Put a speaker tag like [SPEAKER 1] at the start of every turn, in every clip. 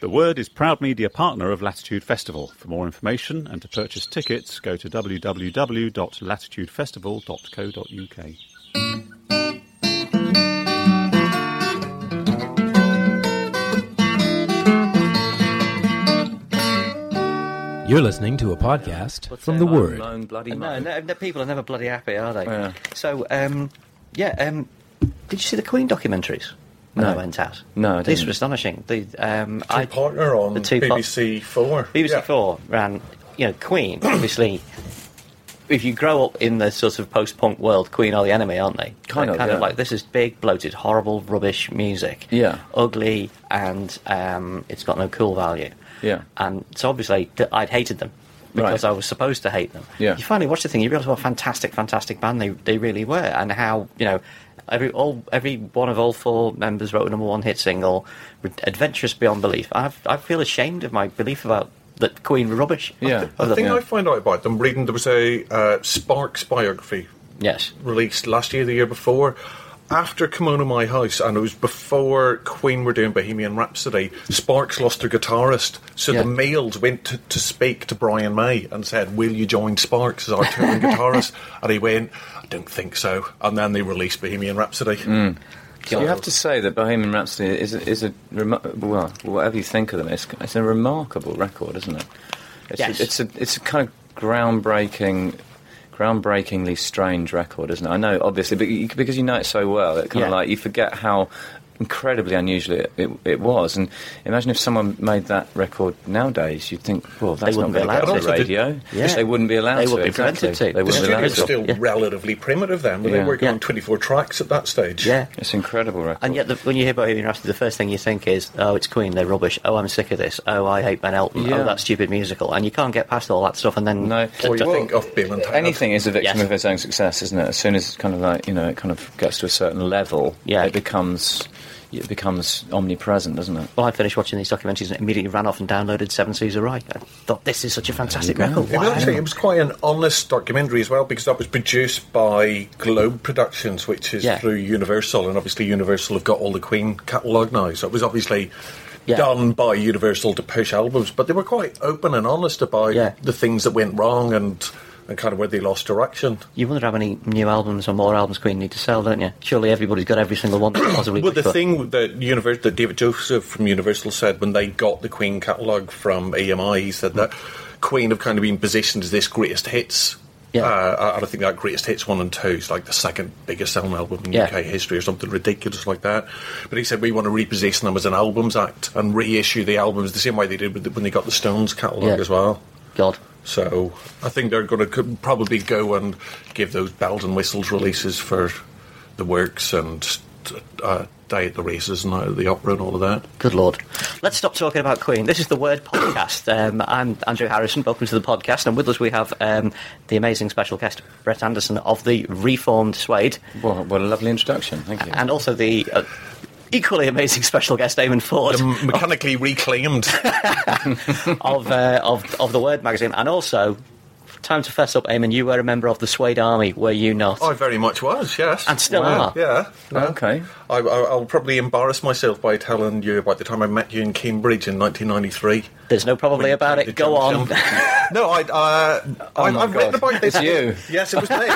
[SPEAKER 1] The Word is proud media partner of Latitude Festival. For more information and to purchase tickets, go to www.latitudefestival.co.uk.
[SPEAKER 2] You're listening to a podcast from The Word.
[SPEAKER 3] Moan, bloody
[SPEAKER 4] No,
[SPEAKER 3] moan.
[SPEAKER 4] no, no, people are never bloody happy, are they?
[SPEAKER 3] Yeah.
[SPEAKER 4] So, um, yeah, um, did you see the Queen documentaries? When
[SPEAKER 3] No.
[SPEAKER 4] I went out.
[SPEAKER 3] No, I
[SPEAKER 4] These
[SPEAKER 3] didn't.
[SPEAKER 4] were astonishing. The um, I,
[SPEAKER 5] partner on
[SPEAKER 4] the two part-
[SPEAKER 5] BBC Four.
[SPEAKER 4] BBC
[SPEAKER 5] Yeah.
[SPEAKER 4] Four ran, you know, Queen. Obviously, if you grow up in the sort of post-punk world, Queen are the enemy, aren't they?
[SPEAKER 3] Kind
[SPEAKER 4] They're
[SPEAKER 3] of,
[SPEAKER 4] kind of like this is big, bloated, horrible, rubbish music.
[SPEAKER 3] Yeah.
[SPEAKER 4] ugly, and um, it's got no cool value.
[SPEAKER 3] Yeah.
[SPEAKER 4] and so obviously I'd hated them because
[SPEAKER 3] Right.
[SPEAKER 4] I was supposed to hate them.
[SPEAKER 3] Yeah.
[SPEAKER 4] You finally watch the thing, you realise what a fantastic, fantastic band they they really were, and how you know. Every all every one of all four members wrote a number one hit single, adventurous beyond belief. I I feel ashamed of my belief about that Queen rubbish.
[SPEAKER 3] Yeah.
[SPEAKER 5] The thing
[SPEAKER 3] Yeah.
[SPEAKER 5] I find out about them, reading there was a uh, Sparks biography
[SPEAKER 4] Yes.
[SPEAKER 5] released last year, the year before. After Kimono My House, and it was before Queen were doing Bohemian Rhapsody, Sparks lost their guitarist. So
[SPEAKER 4] Yeah.
[SPEAKER 5] the Maels went to, to speak to Brian May and said, Will you join Sparks as our touring guitarist? And he went, I don't think so. And then they released Bohemian Rhapsody. Hmm.
[SPEAKER 3] So you have to say that Bohemian Rhapsody is a, is a well, whatever you think of them, it's, it's a remarkable record, isn't it? It's
[SPEAKER 4] Yes.
[SPEAKER 3] A, it's a it's a kind of groundbreaking, groundbreakingly strange record, isn't it? I know, obviously, but you, because you know it so well, it kind
[SPEAKER 4] Yeah.
[SPEAKER 3] of like you forget how incredibly unusual it, it, it was. And imagine if someone made that record nowadays, you'd think, well, that's not
[SPEAKER 4] wouldn't be
[SPEAKER 3] going to get
[SPEAKER 4] allowed
[SPEAKER 3] on the radio.
[SPEAKER 4] Yeah.
[SPEAKER 3] They wouldn't be allowed
[SPEAKER 4] They
[SPEAKER 3] to.
[SPEAKER 4] would be
[SPEAKER 3] exactly.
[SPEAKER 4] to.
[SPEAKER 3] They
[SPEAKER 5] The
[SPEAKER 3] wouldn't be allowed
[SPEAKER 5] studio's
[SPEAKER 3] to.
[SPEAKER 5] still
[SPEAKER 4] Yeah.
[SPEAKER 5] relatively primitive then, but
[SPEAKER 3] Yeah.
[SPEAKER 5] they were going
[SPEAKER 4] Yeah.
[SPEAKER 5] 24 tracks at that stage.
[SPEAKER 4] Yeah.
[SPEAKER 3] It's incredible record.
[SPEAKER 4] And yet, the, when you hear Bohemian Rhapsody, the first thing you think is, "Oh, it's Queen. They're rubbish. Oh, I'm sick of this. Oh, I hate Ben Elton.
[SPEAKER 3] Oh, yeah.
[SPEAKER 4] Oh, that stupid musical." And you can't get past all that stuff. And then,
[SPEAKER 3] No.
[SPEAKER 5] Or you think of Bill and
[SPEAKER 3] Anything is a victim
[SPEAKER 4] Yes.
[SPEAKER 3] of its own success, isn't it? As soon as it's kind of like you know, it kind of gets to a certain level,
[SPEAKER 4] Yeah.
[SPEAKER 3] it becomes it becomes omnipresent, doesn't it?
[SPEAKER 4] Well, I finished watching these documentaries and immediately ran off and downloaded Seven Seas of Rhye. I thought this is such a fantastic
[SPEAKER 3] There you
[SPEAKER 4] record.
[SPEAKER 5] It
[SPEAKER 4] Wow.
[SPEAKER 5] actually, it was quite an honest documentary as well because that was produced by Globe Productions, which is
[SPEAKER 4] Yeah.
[SPEAKER 5] through Universal, and obviously Universal have got all the Queen catalogue now. So it was obviously
[SPEAKER 4] Yeah.
[SPEAKER 5] done by Universal to push albums, but they were quite open and honest about
[SPEAKER 4] Yeah.
[SPEAKER 5] the things that went wrong and and kind of where they lost direction.
[SPEAKER 4] You wonder how many new albums or more albums Queen need to sell, don't you? Surely everybody's got every single one that possibly.
[SPEAKER 5] But the thing that Univers- that David Joseph from Universal said when they got the Queen catalogue from EMI, he said that Queen have kind of been positioned as this greatest hits.
[SPEAKER 4] Yeah.
[SPEAKER 5] Uh, and I think that greatest hits one and two is like the second biggest selling album in
[SPEAKER 4] Yeah.
[SPEAKER 5] UK history or something ridiculous like that. But he said we want to reposition them as an albums act and reissue the albums the same way they did the, when they got the Stones catalogue
[SPEAKER 4] Yeah.
[SPEAKER 5] as well.
[SPEAKER 4] God.
[SPEAKER 5] So I think they're going to probably go and give those bells and whistles releases for the works and uh, Day at the Races and uh, the opera and all of that.
[SPEAKER 4] Good lord. Let's stop talking about Queen. This is the Word Podcast. Um, I'm Andrew Harrison. Welcome to the podcast. And with us we have um, the amazing special guest, Brett Anderson of the Reformed Suede,
[SPEAKER 3] Well, what a lovely introduction. Thank you.
[SPEAKER 4] and also the uh, equally amazing special guest Eamonn Forde
[SPEAKER 5] Um, mechanically reclaimed.
[SPEAKER 4] of, uh, of of the Word magazine, and also time to fess up, Eamonn. You were a member of the Suede Army, were you not?
[SPEAKER 5] I very much was, yes.
[SPEAKER 4] And still are.
[SPEAKER 5] Yeah. no.
[SPEAKER 3] Okay.
[SPEAKER 5] I, I, I'll probably embarrass myself by telling you about the time I met you in Cambridge in 1993.
[SPEAKER 4] There's no probably about it.
[SPEAKER 5] the
[SPEAKER 4] Go on.
[SPEAKER 5] junction. no, I, uh, I,
[SPEAKER 3] my
[SPEAKER 5] I've written
[SPEAKER 3] God.
[SPEAKER 5] about this.
[SPEAKER 3] It's you.
[SPEAKER 5] Yes, it was me.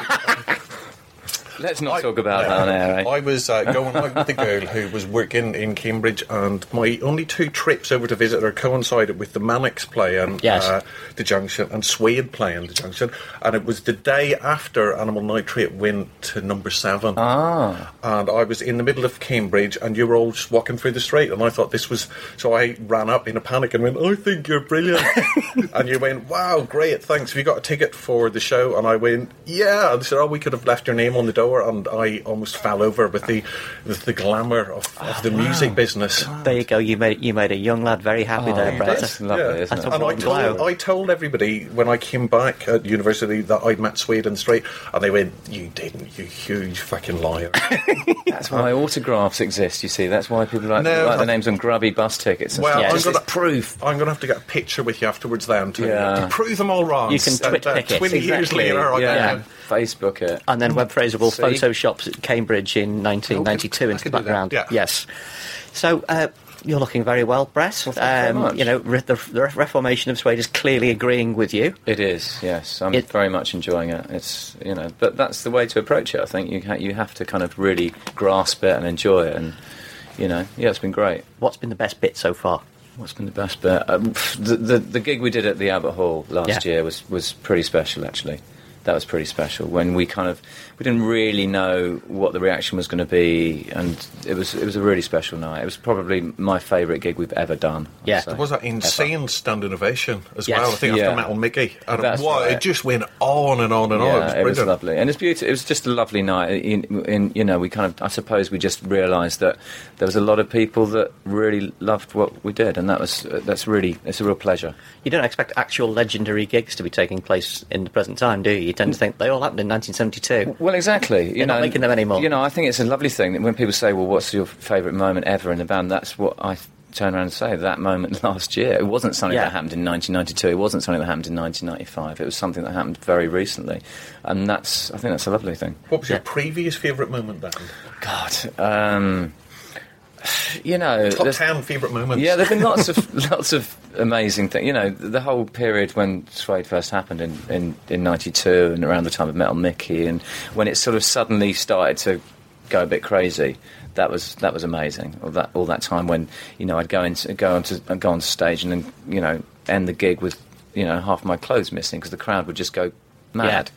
[SPEAKER 3] Let's not
[SPEAKER 5] I-
[SPEAKER 3] talk about that on air, eh?
[SPEAKER 5] I was uh, going out with a girl who was working in Cambridge, and my only two trips over to visit her coincided with the Manics playing
[SPEAKER 4] Yes.
[SPEAKER 5] uh, the Junction and Suede playing the Junction, and it was the day after Animal Nitrate went to number seven.
[SPEAKER 3] Ah.
[SPEAKER 5] And I was in the middle of Cambridge, and you were all just walking through the street, and I thought this was. So I ran up in a panic and went, "I think you're brilliant," and you went, "Wow, great, thanks. Have you got a ticket for the show?" And I went, "Yeah." And they said, "Oh, we could have left your name on the door," and I almost fell over with the with the glamour of, of the music business.
[SPEAKER 4] There you go. You made you made a young lad very happy there, Brett.
[SPEAKER 3] That's lovely,
[SPEAKER 5] Yeah.
[SPEAKER 3] isn't
[SPEAKER 4] That's
[SPEAKER 3] it?
[SPEAKER 5] And I told,
[SPEAKER 4] glow.
[SPEAKER 5] I told everybody when I came back at university that I'd met Sweden in the street, and they went, "You didn't, you huge fucking liar."
[SPEAKER 3] That's why autographs exist, you see. That's why people like,
[SPEAKER 5] No,
[SPEAKER 3] like
[SPEAKER 5] I-
[SPEAKER 3] the names on grubby bus tickets and
[SPEAKER 5] Well,
[SPEAKER 3] stuff.
[SPEAKER 4] I'm
[SPEAKER 3] Just
[SPEAKER 5] gonna-
[SPEAKER 3] it's proof.
[SPEAKER 5] I'm going to have to get a picture with you afterwards then to,
[SPEAKER 3] Yeah.
[SPEAKER 5] to prove them all wrong.
[SPEAKER 4] You can
[SPEAKER 5] Uh,
[SPEAKER 4] twit
[SPEAKER 5] uh,
[SPEAKER 4] pic it.
[SPEAKER 5] 20 years later, I
[SPEAKER 3] yeah.
[SPEAKER 5] yeah.
[SPEAKER 3] Facebook it.
[SPEAKER 4] And then Webb Fraser will
[SPEAKER 3] See?
[SPEAKER 4] Photoshop at Cambridge in 1992
[SPEAKER 5] I
[SPEAKER 4] into the
[SPEAKER 5] could do that,
[SPEAKER 4] background.
[SPEAKER 5] yeah.
[SPEAKER 4] Yes. So uh, you're looking very well, Brett.
[SPEAKER 3] thank you very much.
[SPEAKER 4] You know, re- the, the Reformation of Suede is clearly agreeing with you.
[SPEAKER 3] It is, yes. I'm
[SPEAKER 4] It-
[SPEAKER 3] very much enjoying it. It's you know, but that's the way to approach it. I think you ha- you have to kind of really grasp it and enjoy it, and you know, yeah, it's been great.
[SPEAKER 4] What's been the best bit so far?
[SPEAKER 3] What's been the best bit? Um, the, the the gig we did at the Albert Hall last
[SPEAKER 4] Yeah.
[SPEAKER 3] year was was pretty special, actually. That was pretty special when we kind of we didn't really know what the reaction was going to be, and it was it was a really special night. It was probably my favourite gig we've ever done. I'd
[SPEAKER 4] Yeah.
[SPEAKER 3] say.
[SPEAKER 5] There was that insane stand ovation as
[SPEAKER 4] Yes.
[SPEAKER 5] well. I think
[SPEAKER 3] Yeah.
[SPEAKER 5] after Metal Mickey, and
[SPEAKER 3] That's
[SPEAKER 5] it,
[SPEAKER 3] right.
[SPEAKER 5] it just went on and on and on. It was
[SPEAKER 3] Yeah, it was lovely, and it's beautiful. It was just a lovely night. In, in you know, we kind of, I suppose, we just realised that there was a lot of people that really loved what we did, and that was that's really it's a real pleasure.
[SPEAKER 4] You don't expect actual legendary gigs to be taking place in the present time, do you? You tend to think they all happened in 1972.
[SPEAKER 3] Well, exactly. You
[SPEAKER 4] They're
[SPEAKER 3] know,
[SPEAKER 4] not making them anymore.
[SPEAKER 3] You know, I think it's a lovely thing that when people say, "Well, what's your favourite moment ever in the band?" That's what I turn around and say. That moment last year, it wasn't something
[SPEAKER 4] Yeah.
[SPEAKER 3] that happened in 1992. It wasn't something that happened in 1995. It was something that happened very recently, and that's I think that's a lovely thing.
[SPEAKER 5] What was your previous favourite moment then?
[SPEAKER 3] God, um, you know,
[SPEAKER 5] Top
[SPEAKER 3] there's-
[SPEAKER 5] ten favourite moments.
[SPEAKER 3] Yeah, there've been lots of lots of amazing things. You know, the whole period when Suede first happened in, in, in '92 and around the time of Metal Mickey, and when it sort of suddenly started to go a bit crazy. That was that was amazing. All that all that time when you know I'd go into go onto go on stage and then you know end the gig with you know half my clothes missing because the crowd would just go mad.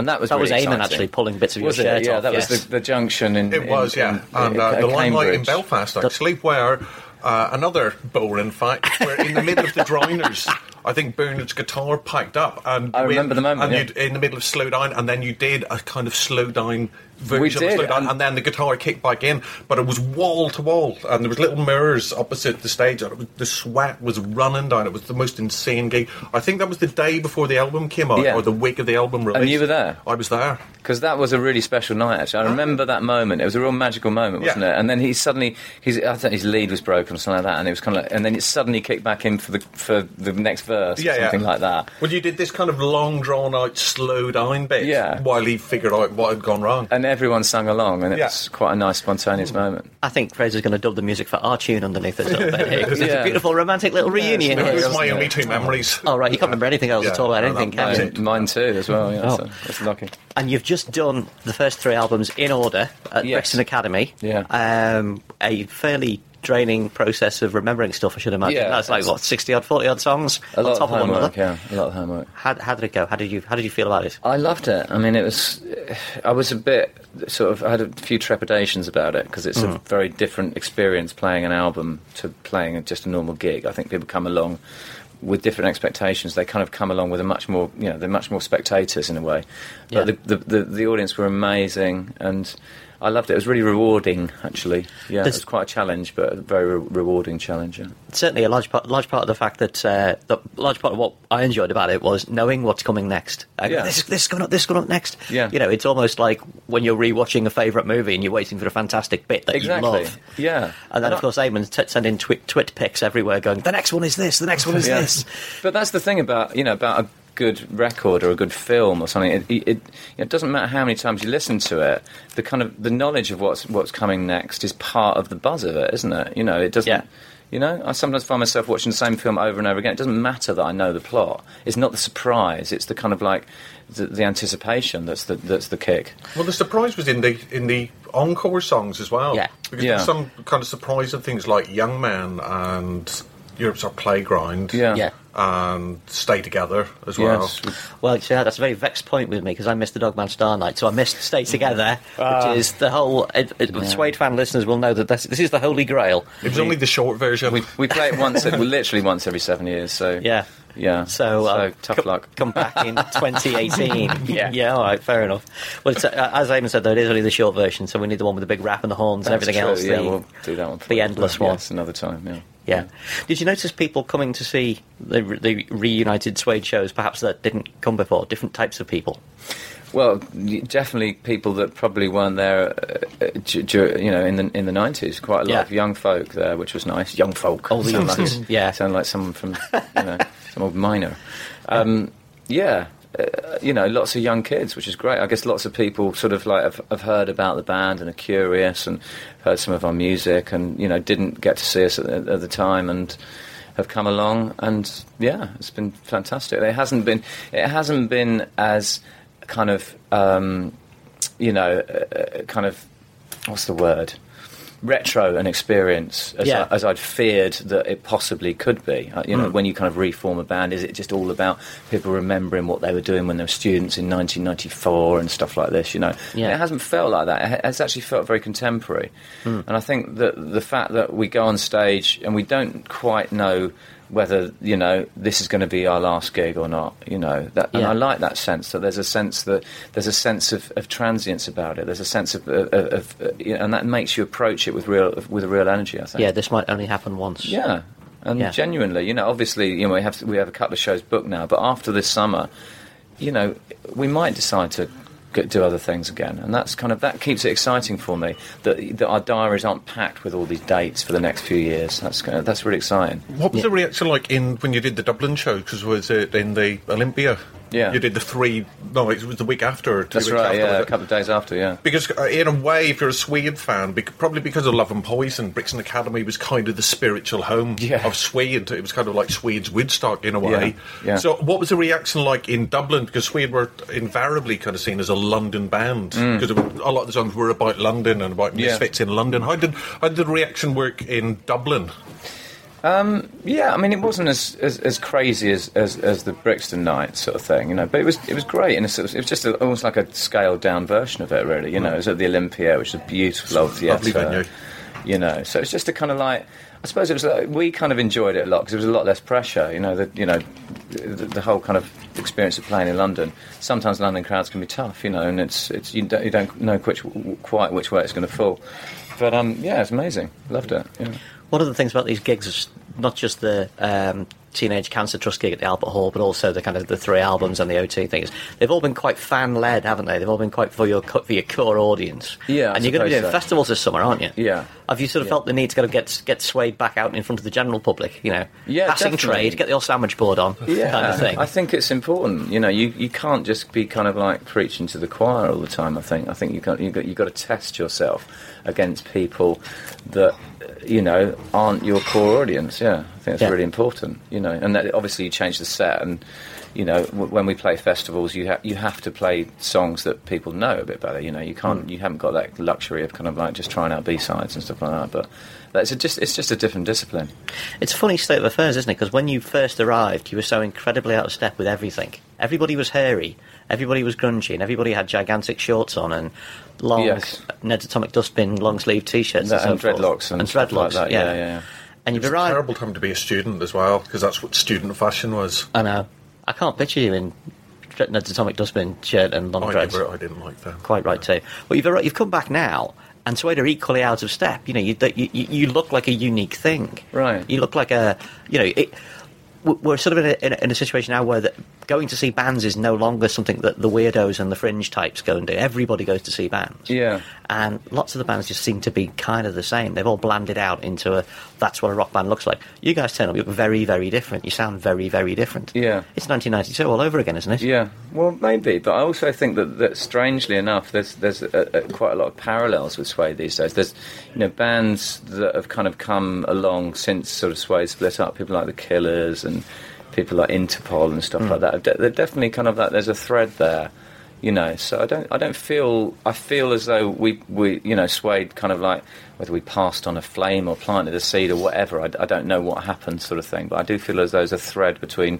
[SPEAKER 3] And that was
[SPEAKER 4] That was
[SPEAKER 3] really Eamonn
[SPEAKER 4] actually pulling bits of your
[SPEAKER 3] Was it?
[SPEAKER 4] shirt
[SPEAKER 3] Yeah,
[SPEAKER 4] off,
[SPEAKER 3] that
[SPEAKER 4] yes.
[SPEAKER 3] was the, the junction in.
[SPEAKER 5] It
[SPEAKER 3] in-
[SPEAKER 5] was, yeah.
[SPEAKER 3] in-
[SPEAKER 5] and
[SPEAKER 3] in-
[SPEAKER 5] uh,
[SPEAKER 3] in
[SPEAKER 5] the limelight in Belfast, actually, where uh, another boring fact, where in the middle of the drowners, I think Bernard's guitar packed up, and
[SPEAKER 3] I remember the moment,
[SPEAKER 5] and
[SPEAKER 3] yeah.
[SPEAKER 5] you'd in the middle of slow down, and then you did a kind of slow down version
[SPEAKER 3] We
[SPEAKER 5] of slow down,
[SPEAKER 3] and-
[SPEAKER 5] and then the guitar kicked back in, but it was wall to wall, and there was little mirrors opposite the stage, and it was, the sweat was running down. It was the most insane gig. I think that was the day before the album came out,
[SPEAKER 3] Yeah.
[SPEAKER 5] or the week of the album release.
[SPEAKER 3] And you were there?
[SPEAKER 5] I was there.
[SPEAKER 3] because that was a really special night. Actually, I ah. remember that moment. It was a real magical moment, wasn't
[SPEAKER 5] Yeah.
[SPEAKER 3] it? And then he suddenly, his, I think his lead was broken or something like that, and it was kind of, like, and then it suddenly kicked back in for the for the next verse,
[SPEAKER 5] Yeah,
[SPEAKER 3] or
[SPEAKER 5] yeah.
[SPEAKER 3] something like that.
[SPEAKER 5] Well, you did this kind of long, drawn out, slow down bit
[SPEAKER 3] Yeah.
[SPEAKER 5] while he figured out what had gone wrong.
[SPEAKER 3] And everyone sang along, and it
[SPEAKER 5] Yeah.
[SPEAKER 3] was quite a nice, spontaneous moment.
[SPEAKER 4] I think Fraser's going to dub the music for our tune underneath it a little bit here 'cause it's a beautiful romantic little reunion
[SPEAKER 5] It
[SPEAKER 4] here.
[SPEAKER 5] was
[SPEAKER 4] isn't
[SPEAKER 5] my
[SPEAKER 4] it?
[SPEAKER 5] only two memories.
[SPEAKER 4] Oh, right, you can't remember anything else
[SPEAKER 5] Yeah,
[SPEAKER 4] at all about
[SPEAKER 5] no,
[SPEAKER 4] anything,
[SPEAKER 5] that-
[SPEAKER 4] can you?
[SPEAKER 3] Mine too, as well. Yeah,
[SPEAKER 4] Oh.
[SPEAKER 3] so that's lucky.
[SPEAKER 4] And you've just done the first three albums in order at
[SPEAKER 3] Yes.
[SPEAKER 4] Brixton Academy.
[SPEAKER 3] Yeah.
[SPEAKER 4] Um, a fairly draining process of remembering stuff, I should imagine.
[SPEAKER 3] Yeah.
[SPEAKER 4] That's like, what, 60 odd, 40 odd songs
[SPEAKER 3] A
[SPEAKER 4] on top
[SPEAKER 3] of
[SPEAKER 4] of one another?
[SPEAKER 3] yeah, a lot of homework.
[SPEAKER 4] How, how did it go? How did you How did you feel about it?
[SPEAKER 3] I loved it. I mean, it was. I was a bit sort of. I had a few trepidations about it because it's a mm. very different experience playing an album to playing just a normal gig. I think people come along with different expectations. They kind of come along with a much more. You know, they're much more spectators in a way. But
[SPEAKER 4] Yeah.
[SPEAKER 3] the, the the the audience were amazing and. I loved it. It was really rewarding, actually. Yeah, it
[SPEAKER 4] There's-
[SPEAKER 3] was quite a challenge, but a very re- rewarding challenge. Yeah.
[SPEAKER 4] certainly a large part, large part of the fact that uh, the large part of what I enjoyed about it was knowing what's coming next. Uh,
[SPEAKER 3] Yeah.
[SPEAKER 4] This, this is coming up. This is coming up next.
[SPEAKER 3] Yeah.
[SPEAKER 4] You know, it's almost like when you're rewatching a favourite movie and you're waiting for a fantastic bit that
[SPEAKER 3] Exactly.
[SPEAKER 4] you love.
[SPEAKER 3] Yeah.
[SPEAKER 4] And then,
[SPEAKER 3] And
[SPEAKER 4] of
[SPEAKER 3] I-
[SPEAKER 4] course, Eamonn's t- sending twit, twit pics everywhere, going, "The next one is this. The next one is
[SPEAKER 3] Yeah.
[SPEAKER 4] this."
[SPEAKER 3] But that's the thing about you know about a good record or a good film or something. It, it, it, it doesn't matter how many times you listen to it. The kind of the knowledge of what's what's coming next is part of the buzz of it, isn't it? You know, it doesn't.
[SPEAKER 4] Yeah.
[SPEAKER 3] You know, I sometimes find myself watching the same film over and over again. It doesn't matter that I know the plot. It's not the surprise. It's the kind of like the, the anticipation that's the that's the kick.
[SPEAKER 5] Well, the surprise was in the in the encore songs as well.
[SPEAKER 4] Yeah.
[SPEAKER 5] because
[SPEAKER 3] Yeah.
[SPEAKER 5] there's some kind of surprise of things like "Young Man" and Europe's Our Playground.
[SPEAKER 3] Yeah.
[SPEAKER 4] Yeah.
[SPEAKER 5] And "Stay Together" as well.
[SPEAKER 3] Yes.
[SPEAKER 4] Well, see, that's a very vexed point with me because I missed the Dog Man Star Night, so I missed Stay Together,
[SPEAKER 3] Ah.
[SPEAKER 4] which is the whole. It, it, Suede fan listeners will know that this, this is the holy grail.
[SPEAKER 5] It was only the short version.
[SPEAKER 3] We we play it once, well, literally once every seven years. So
[SPEAKER 4] Yeah.
[SPEAKER 3] yeah.
[SPEAKER 4] So, uh,
[SPEAKER 3] tough
[SPEAKER 4] co-
[SPEAKER 3] luck.
[SPEAKER 4] Come back in 2018.
[SPEAKER 3] Yeah.
[SPEAKER 4] yeah, all right, fair enough. Well, it's, uh, as Eamonn said, though, it is only the short version, so we need the one with the big rap and the horns and
[SPEAKER 3] That's
[SPEAKER 4] everything
[SPEAKER 3] true,
[SPEAKER 4] else.
[SPEAKER 3] Yeah,
[SPEAKER 4] the,
[SPEAKER 3] we'll do that one. for
[SPEAKER 4] the
[SPEAKER 3] you.
[SPEAKER 4] endless
[SPEAKER 3] Yes,
[SPEAKER 4] one.
[SPEAKER 3] another time. Yeah.
[SPEAKER 4] Yeah. Did you notice people coming to see the, the reunited Suede shows, perhaps that didn't come before? Different types of people.
[SPEAKER 3] Well, definitely people that probably weren't there, uh, uh, d- d- you know, in the in the nineties. Quite a lot
[SPEAKER 4] Yeah.
[SPEAKER 3] of young folk there, which was nice. Young folk.
[SPEAKER 4] Oh, the
[SPEAKER 3] Sound
[SPEAKER 4] youngsters.
[SPEAKER 3] like-
[SPEAKER 4] Yeah.
[SPEAKER 3] sound like someone from you know some old miner. Um, yeah. Uh, you know, lots of young kids, which is great. I guess lots of people sort of like have, have heard about the band and are curious and heard some of our music and you know didn't get to see us at the, at the time and have come along and yeah, it's been fantastic. It hasn't been it hasn't been as kind of um, you know uh, uh, kind of what's the word retro an experience as,
[SPEAKER 4] Yeah.
[SPEAKER 3] I, as I'd feared that it possibly could be. Uh, you know, when you kind of reform a band, is it just all about people remembering what they were doing when they were students in 1994 and stuff like this? You know,
[SPEAKER 4] Yeah.
[SPEAKER 3] it hasn't felt like that. It ha- It's actually felt very contemporary, and I think that the fact that we go on stage and we don't quite know whether you know this is going to be our last gig or not. You know, that, and
[SPEAKER 4] Yeah.
[SPEAKER 3] I like that sense that there's a sense that there's a sense of, of transience about it. There's a sense of, of, of you know, and that makes you approach it with real with a real energy. I think.
[SPEAKER 4] Yeah, this might only happen once.
[SPEAKER 3] Yeah, and
[SPEAKER 4] Yeah.
[SPEAKER 3] genuinely, you know, obviously, you know, we have we have a couple of shows booked now, but after this summer, you know, we might decide to do other things again, and that's kind of that keeps it exciting for me that that our diaries aren't packed with all these dates for the next few years. That's kind of, that's really exciting.
[SPEAKER 5] What was the reaction like in when you did the Dublin show? Because was it in the Olympia?
[SPEAKER 3] Yeah.
[SPEAKER 5] you did the three. No, it was the week after. two
[SPEAKER 3] That's
[SPEAKER 5] weeks
[SPEAKER 3] right.
[SPEAKER 5] after,
[SPEAKER 3] Yeah, a couple of days after. Yeah.
[SPEAKER 5] Because uh, in a way, if you're a Suede fan, probably because of Love and Poison, Brixton Academy was kind of the spiritual home
[SPEAKER 3] Yeah.
[SPEAKER 5] of Suede. It was kind of like Suede's Woodstock in a way.
[SPEAKER 3] Yeah, yeah.
[SPEAKER 5] So, what was the reaction like in Dublin? Because Suede were invariably kind of seen as a London band because a lot of the songs were about London and about
[SPEAKER 3] Mm. Yeah.
[SPEAKER 5] misfits in London. How did how did the reaction work in Dublin?
[SPEAKER 3] Yeah, I mean, it wasn't as, as, as crazy as, as, as the Brixton night sort of thing, you know. But it was it was great, and it was, it was just a, almost like a scaled down version of it, really. You know, it was at the Olympia, which is a beautiful old theatre.
[SPEAKER 5] Venue.
[SPEAKER 3] You know, so it's just a kind of like. I suppose it was. Like, we kind of enjoyed it a lot because it was a lot less pressure. You know, the you know, the, the whole kind of experience of playing in London. Sometimes London crowds can be tough, you know, and it's it's you don't, you don't know which, quite which way it's going to fall. But um, yeah, it's amazing. Loved it. Yeah.
[SPEAKER 4] One of the things about these gigs is not just the um, Teenage Cancer Trust gig at the Albert Hall, but also the kind of the three albums and the OT things. They've all been quite fan led, haven't they? They've all been quite for your for your core audience.
[SPEAKER 3] Yeah, I
[SPEAKER 4] and you're going to be doing
[SPEAKER 3] so.
[SPEAKER 4] festivals this summer, aren't you?
[SPEAKER 3] Yeah.
[SPEAKER 4] Have you sort of
[SPEAKER 3] Yeah.
[SPEAKER 4] felt the need to kind of get get Suede back out in front of the general public? You know,
[SPEAKER 3] Yeah,
[SPEAKER 4] passing
[SPEAKER 3] definitely.
[SPEAKER 4] trade, get the old sandwich board on,
[SPEAKER 3] yeah,
[SPEAKER 4] kind of thing.
[SPEAKER 3] I think it's important. You know, you, you can't just be kind of like preaching to the choir all the time. I think I think you got you got you got to test yourself against people that you know aren't your core audience. Yeah, I think it's
[SPEAKER 4] Yeah.
[SPEAKER 3] really important. You know, and that, obviously you change the set and. You know, w- when we play festivals, you ha- you have to play songs that people know a bit better. You know, you can't, mm. you haven't got that luxury of kind of like just trying out B sides and stuff like that. But that's just, it's just a different discipline.
[SPEAKER 4] It's a funny state of affairs, isn't it? Because when you first arrived, you were so incredibly out of step with everything. Everybody was hairy, everybody was grungy, and everybody had gigantic shorts on and long
[SPEAKER 3] Yes.
[SPEAKER 4] Ned's Atomic Dustbin long sleeve t-shirts
[SPEAKER 3] That-
[SPEAKER 4] and,
[SPEAKER 3] and
[SPEAKER 4] so forth.
[SPEAKER 3] dreadlocks and
[SPEAKER 4] and
[SPEAKER 3] stuff like
[SPEAKER 4] dreadlocks.
[SPEAKER 3] that,
[SPEAKER 4] yeah.
[SPEAKER 3] yeah, yeah, yeah.
[SPEAKER 4] And you've
[SPEAKER 5] It's a terrible time to be a student as well because that's what student fashion was.
[SPEAKER 4] I know. I can't picture you in Ned's Atomic Dustbin shirt and long
[SPEAKER 5] I,
[SPEAKER 4] dreads.
[SPEAKER 5] never, I didn't like that.
[SPEAKER 4] Quite right too. Well, you've you've come back now, and Suede are equally out of step. You know, you you, you you look like a unique thing.
[SPEAKER 3] Right.
[SPEAKER 4] You look like a you know. It, we're sort of in a, in, a, in a situation now where the, going to see bands is no longer something that the weirdos and the fringe types go and do. Everybody goes to see bands.
[SPEAKER 3] Yeah.
[SPEAKER 4] And lots of the bands just seem to be kind of the same. They've all blanded out into a that's what a rock band looks like. You guys turn up, you look very, very different. You sound very, very different.
[SPEAKER 3] Yeah.
[SPEAKER 4] It's 1992 all over again, isn't it?
[SPEAKER 3] Yeah, well, maybe, but I also think that, that strangely enough, there's there's a, a, quite a lot of parallels with Suede these days. There's you know bands that have kind of come along since sort of Suede split up. People like the Killers and people like Interpol and stuff like hmm. that. De- They're definitely kind of like there's a thread there, you know. So I don't I don't feel I feel as though we we you know Suede kind of like whether we passed on a flame or planted a seed or whatever. I, I don't know what happened, sort of thing. But I do feel as though there's a thread between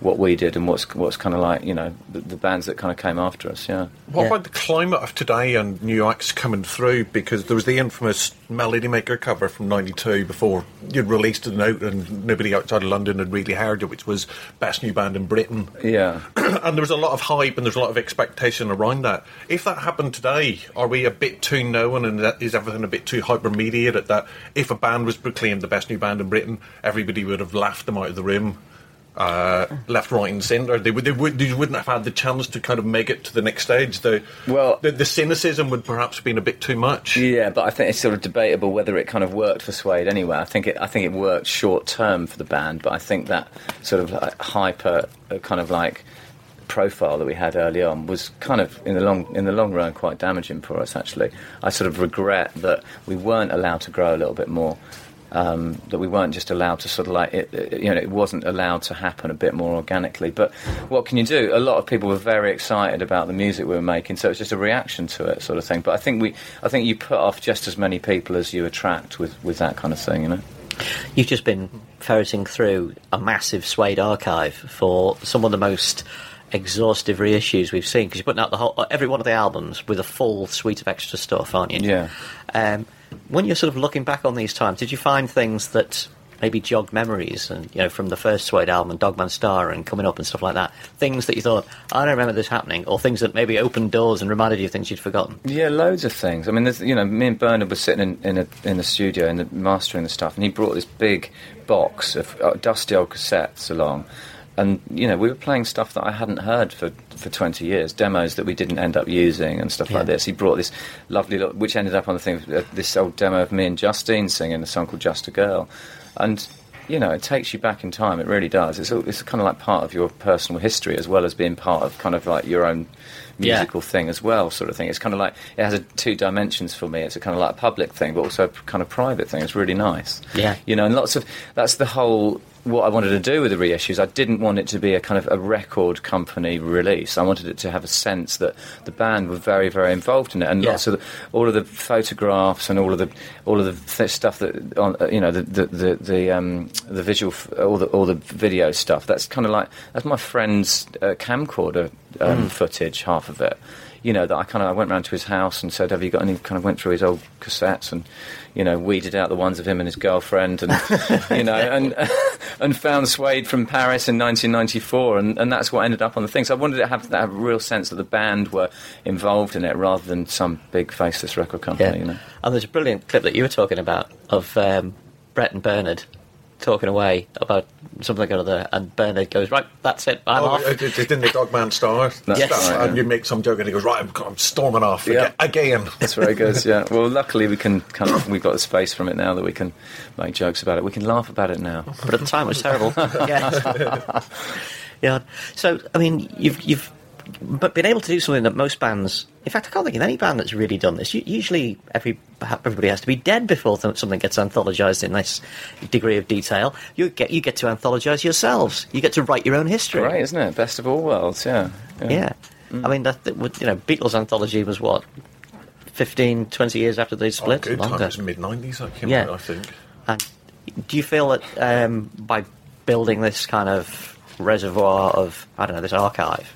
[SPEAKER 3] what we did and what's what's kind of like you know the, the bands that kind of came after us. Yeah.
[SPEAKER 5] What
[SPEAKER 4] Yeah.
[SPEAKER 5] about the climate of today and new acts coming through? Because there was the infamous Melody Maker cover from '92 before you'd released it out and nobody outside of London had really heard it, which was best new band in Britain.
[SPEAKER 3] Yeah.
[SPEAKER 5] and there was a lot of hype and there's a lot of expectation around that. If that happened today, are we a bit too known and is everything a bit too hypermediated that if a band was proclaimed the best new band in Britain, everybody would have laughed them out of the room? Uh, left, right, and centre. They would. They, would, they wouldn't have had the chance to kind of make it to the next stage. The
[SPEAKER 3] Well-
[SPEAKER 5] the, the cynicism would perhaps have been a bit too much.
[SPEAKER 3] Yeah, but I think it's sort of debatable whether it kind of worked for Suede anyway. I think it, I think it worked short term for the band, but I think that sort of like hyper uh, kind of like profile that we had early on was kind of in the long in the long run quite damaging for us. Actually, I sort of regret that we weren't allowed to grow a little bit more. Um, that we weren't just allowed to sort of like it, it- you know it wasn't allowed to happen a bit more organically but what can you do a lot of people were very excited about the music we were making so it's just a reaction to it sort of thing but I think we I think you put off just as many people as you attract with, with that kind of thing you know
[SPEAKER 4] You've just been ferreting through a massive Suede archive for some of the most exhaustive reissues we've seen because you're putting out the whole every one of the albums with a full suite of extra stuff, aren't you?
[SPEAKER 3] Yeah.
[SPEAKER 4] Um, when you're sort of looking back on these times, did you find things that maybe jogged memories and you know from the first Suede album and Dog Man Star and coming up and stuff like that? Things that you thought I don't remember this happening, or things that maybe opened doors and reminded you of things you'd forgotten.
[SPEAKER 3] Yeah, loads of things. I mean, there's, you know, me and Bernard were sitting in, in, a, in the studio and the, mastering the stuff, and he brought this big box of uh, dusty old cassettes along. And, you know, we were playing stuff that I hadn't heard for, for 20 years, demos that we didn't end up using and stuff
[SPEAKER 4] Yeah.
[SPEAKER 3] like this. He brought this lovely, lo- which ended up on the thing, uh, this old demo of me and Justine singing a song called Just a Girl. And, you know, it takes you back in time, it really does. It's, a- it's kind of like part of your personal history as well as being part of kind of like your own
[SPEAKER 4] Yeah.
[SPEAKER 3] musical thing as well, sort of thing. It's kind of like it has a, two dimensions for me. It's a kind of like a public thing, but also a p- kind of private thing. It's really nice.
[SPEAKER 4] Yeah.
[SPEAKER 3] you know, and lots of that's the whole. What I wanted to do with the reissues, I didn't want it to be a kind of a record company release. I wanted it to have a sense that the band were very, very involved in it, and
[SPEAKER 4] Yeah.
[SPEAKER 3] lots of the, all of the photographs and all of the all of the th- stuff that on uh, you know the the the, the, um, the visual f- all the all the video stuff. That's kind of like that's my friend's uh, camcorder um, footage, half of it. You know that I kind of I went round to his house and said, "Have you got any?" Kind of went through his old cassettes and you know weeded out the ones of him and his girlfriend and you know and and found Suede from Paris in 1994 and, and that's what ended up on the thing. So I wanted to have that have a real sense that the band were involved in it rather than some big faceless record company. You know.
[SPEAKER 4] And there's a brilliant clip that you were talking about of um, Brett and Bernard talking away about something or other, and Bernard goes, "Right, that's it, I'm
[SPEAKER 5] Oh,
[SPEAKER 4] off."
[SPEAKER 5] it, it, it didn't the Dog Man Star
[SPEAKER 3] That's
[SPEAKER 4] Yes.
[SPEAKER 5] stuff,
[SPEAKER 3] right,
[SPEAKER 5] and you make some joke, and he goes, "Right, I'm, I'm storming off
[SPEAKER 3] Yeah.
[SPEAKER 5] again."
[SPEAKER 3] That's where very good. Yeah. Well, luckily we can kind of we've got the space from it now that we can make jokes about it. We can laugh about it now.
[SPEAKER 4] but at the time it was terrible. yeah. yeah. So, I mean, you've you've but being able to do something that most bands. In fact, I can't think of any band that's really done this. U- Usually, every everybody has to be dead before th- something gets anthologized in this degree of detail. You get you get to anthologize yourselves. You get to write your own history.
[SPEAKER 3] Right, isn't it? Best of all worlds. Yeah.
[SPEAKER 4] Yeah. I mean, that, that would, you know, Beatles anthology was what 15, 20 years after they
[SPEAKER 5] Oh,
[SPEAKER 4] split.
[SPEAKER 5] good time. It mid '90s. that came
[SPEAKER 4] Yeah.
[SPEAKER 5] out, I think.
[SPEAKER 4] And do you feel that um, by building this kind of reservoir of, I don't know, this archive,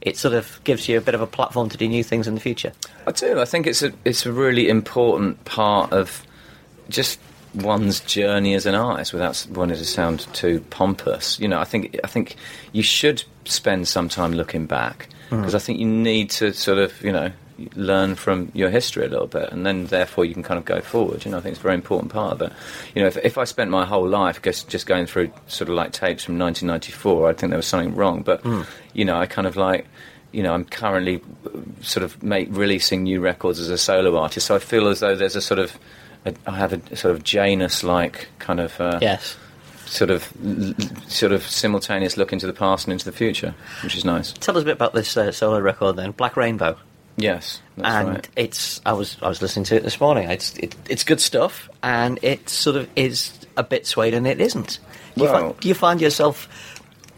[SPEAKER 4] it sort of gives you a bit of a platform to do new things in the future?
[SPEAKER 3] I do. I think it's a it's a really important part of just one's journey as an artist without wanting to sound too pompous. You know, I think I think you should spend some time looking back mm-hmm. because I think you need to sort of you know learn from your history a little bit, and then therefore you can kind of go forward. You know, I think it's a very important part of it. You know, if, if I spent my whole life just just going through sort of like tapes from 1994, I'd think there was something wrong. But you know, I kind of like you know, I'm currently uh, sort of make, releasing new records as a solo artist, so I feel as though there's a sort of, a, I have a sort of Janus-like kind of, uh,
[SPEAKER 4] Yes.
[SPEAKER 3] sort of, sort of simultaneous look into the past and into the future, which is nice.
[SPEAKER 4] Tell us a bit about this uh, solo record then, Black Rainbow.
[SPEAKER 3] Yes, that's
[SPEAKER 4] and
[SPEAKER 3] right.
[SPEAKER 4] it's I was I was listening to it this morning. It's it, it's good stuff, and it sort of is a bit Suede, and it isn't. Do you,
[SPEAKER 3] Well-
[SPEAKER 4] find, do you find yourself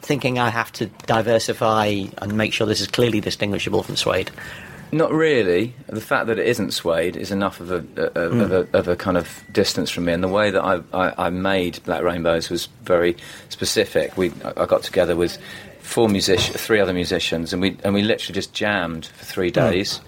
[SPEAKER 4] thinking I have to diversify and make sure this is clearly distinguishable from Suede?
[SPEAKER 3] Not really. The fact that it isn't suede is enough of a, a, hmm. of, a, of a kind of distance from me. And the way that I, I, I made Black Rainbows was very specific. We, I I got together with four musicians, three other musicians, and we and we literally just jammed for three days.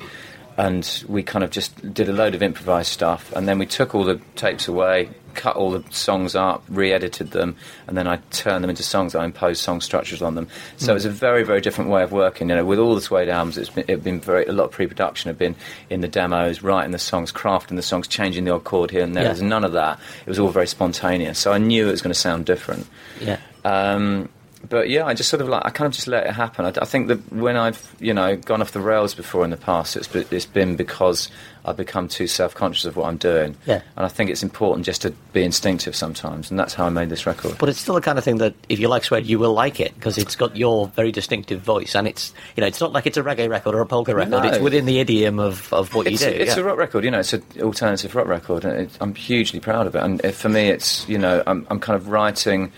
[SPEAKER 3] And we kind of just did a load of improvised stuff, and then we took all the tapes away, cut all the songs up, re-edited them, and then I turned them into songs. I imposed song structures on them. So it was a very, very different way of working. You know, with all the Suede albums, it's been, it's been very a lot of pre-production. Have been in the demos, writing the songs, crafting the songs, changing the odd chord here and there.
[SPEAKER 4] Yeah.
[SPEAKER 3] There's none of that. It was all very spontaneous. So I knew it was going to sound different.
[SPEAKER 4] Yeah.
[SPEAKER 3] Um, but yeah, I just sort of like I kind of just let it happen. I, I think that when I've you know gone off the rails before in the past, it's it's been because I've become too self conscious of what I'm doing.
[SPEAKER 4] Yeah.
[SPEAKER 3] and I think it's important just to be instinctive sometimes, and that's how I made this record.
[SPEAKER 4] But it's still the kind of thing that if you like Suede, you will like it because it's got your very distinctive voice, and it's you know it's not like it's a reggae record or a polka record.
[SPEAKER 3] No.
[SPEAKER 4] It's within the idiom of, of what
[SPEAKER 3] it's,
[SPEAKER 4] you do.
[SPEAKER 3] it's
[SPEAKER 4] yeah.
[SPEAKER 3] a rock record, you know. It's an alternative rock record, and it, I'm hugely proud of it. And it, for me, it's you know, I'm, I'm kind of writing.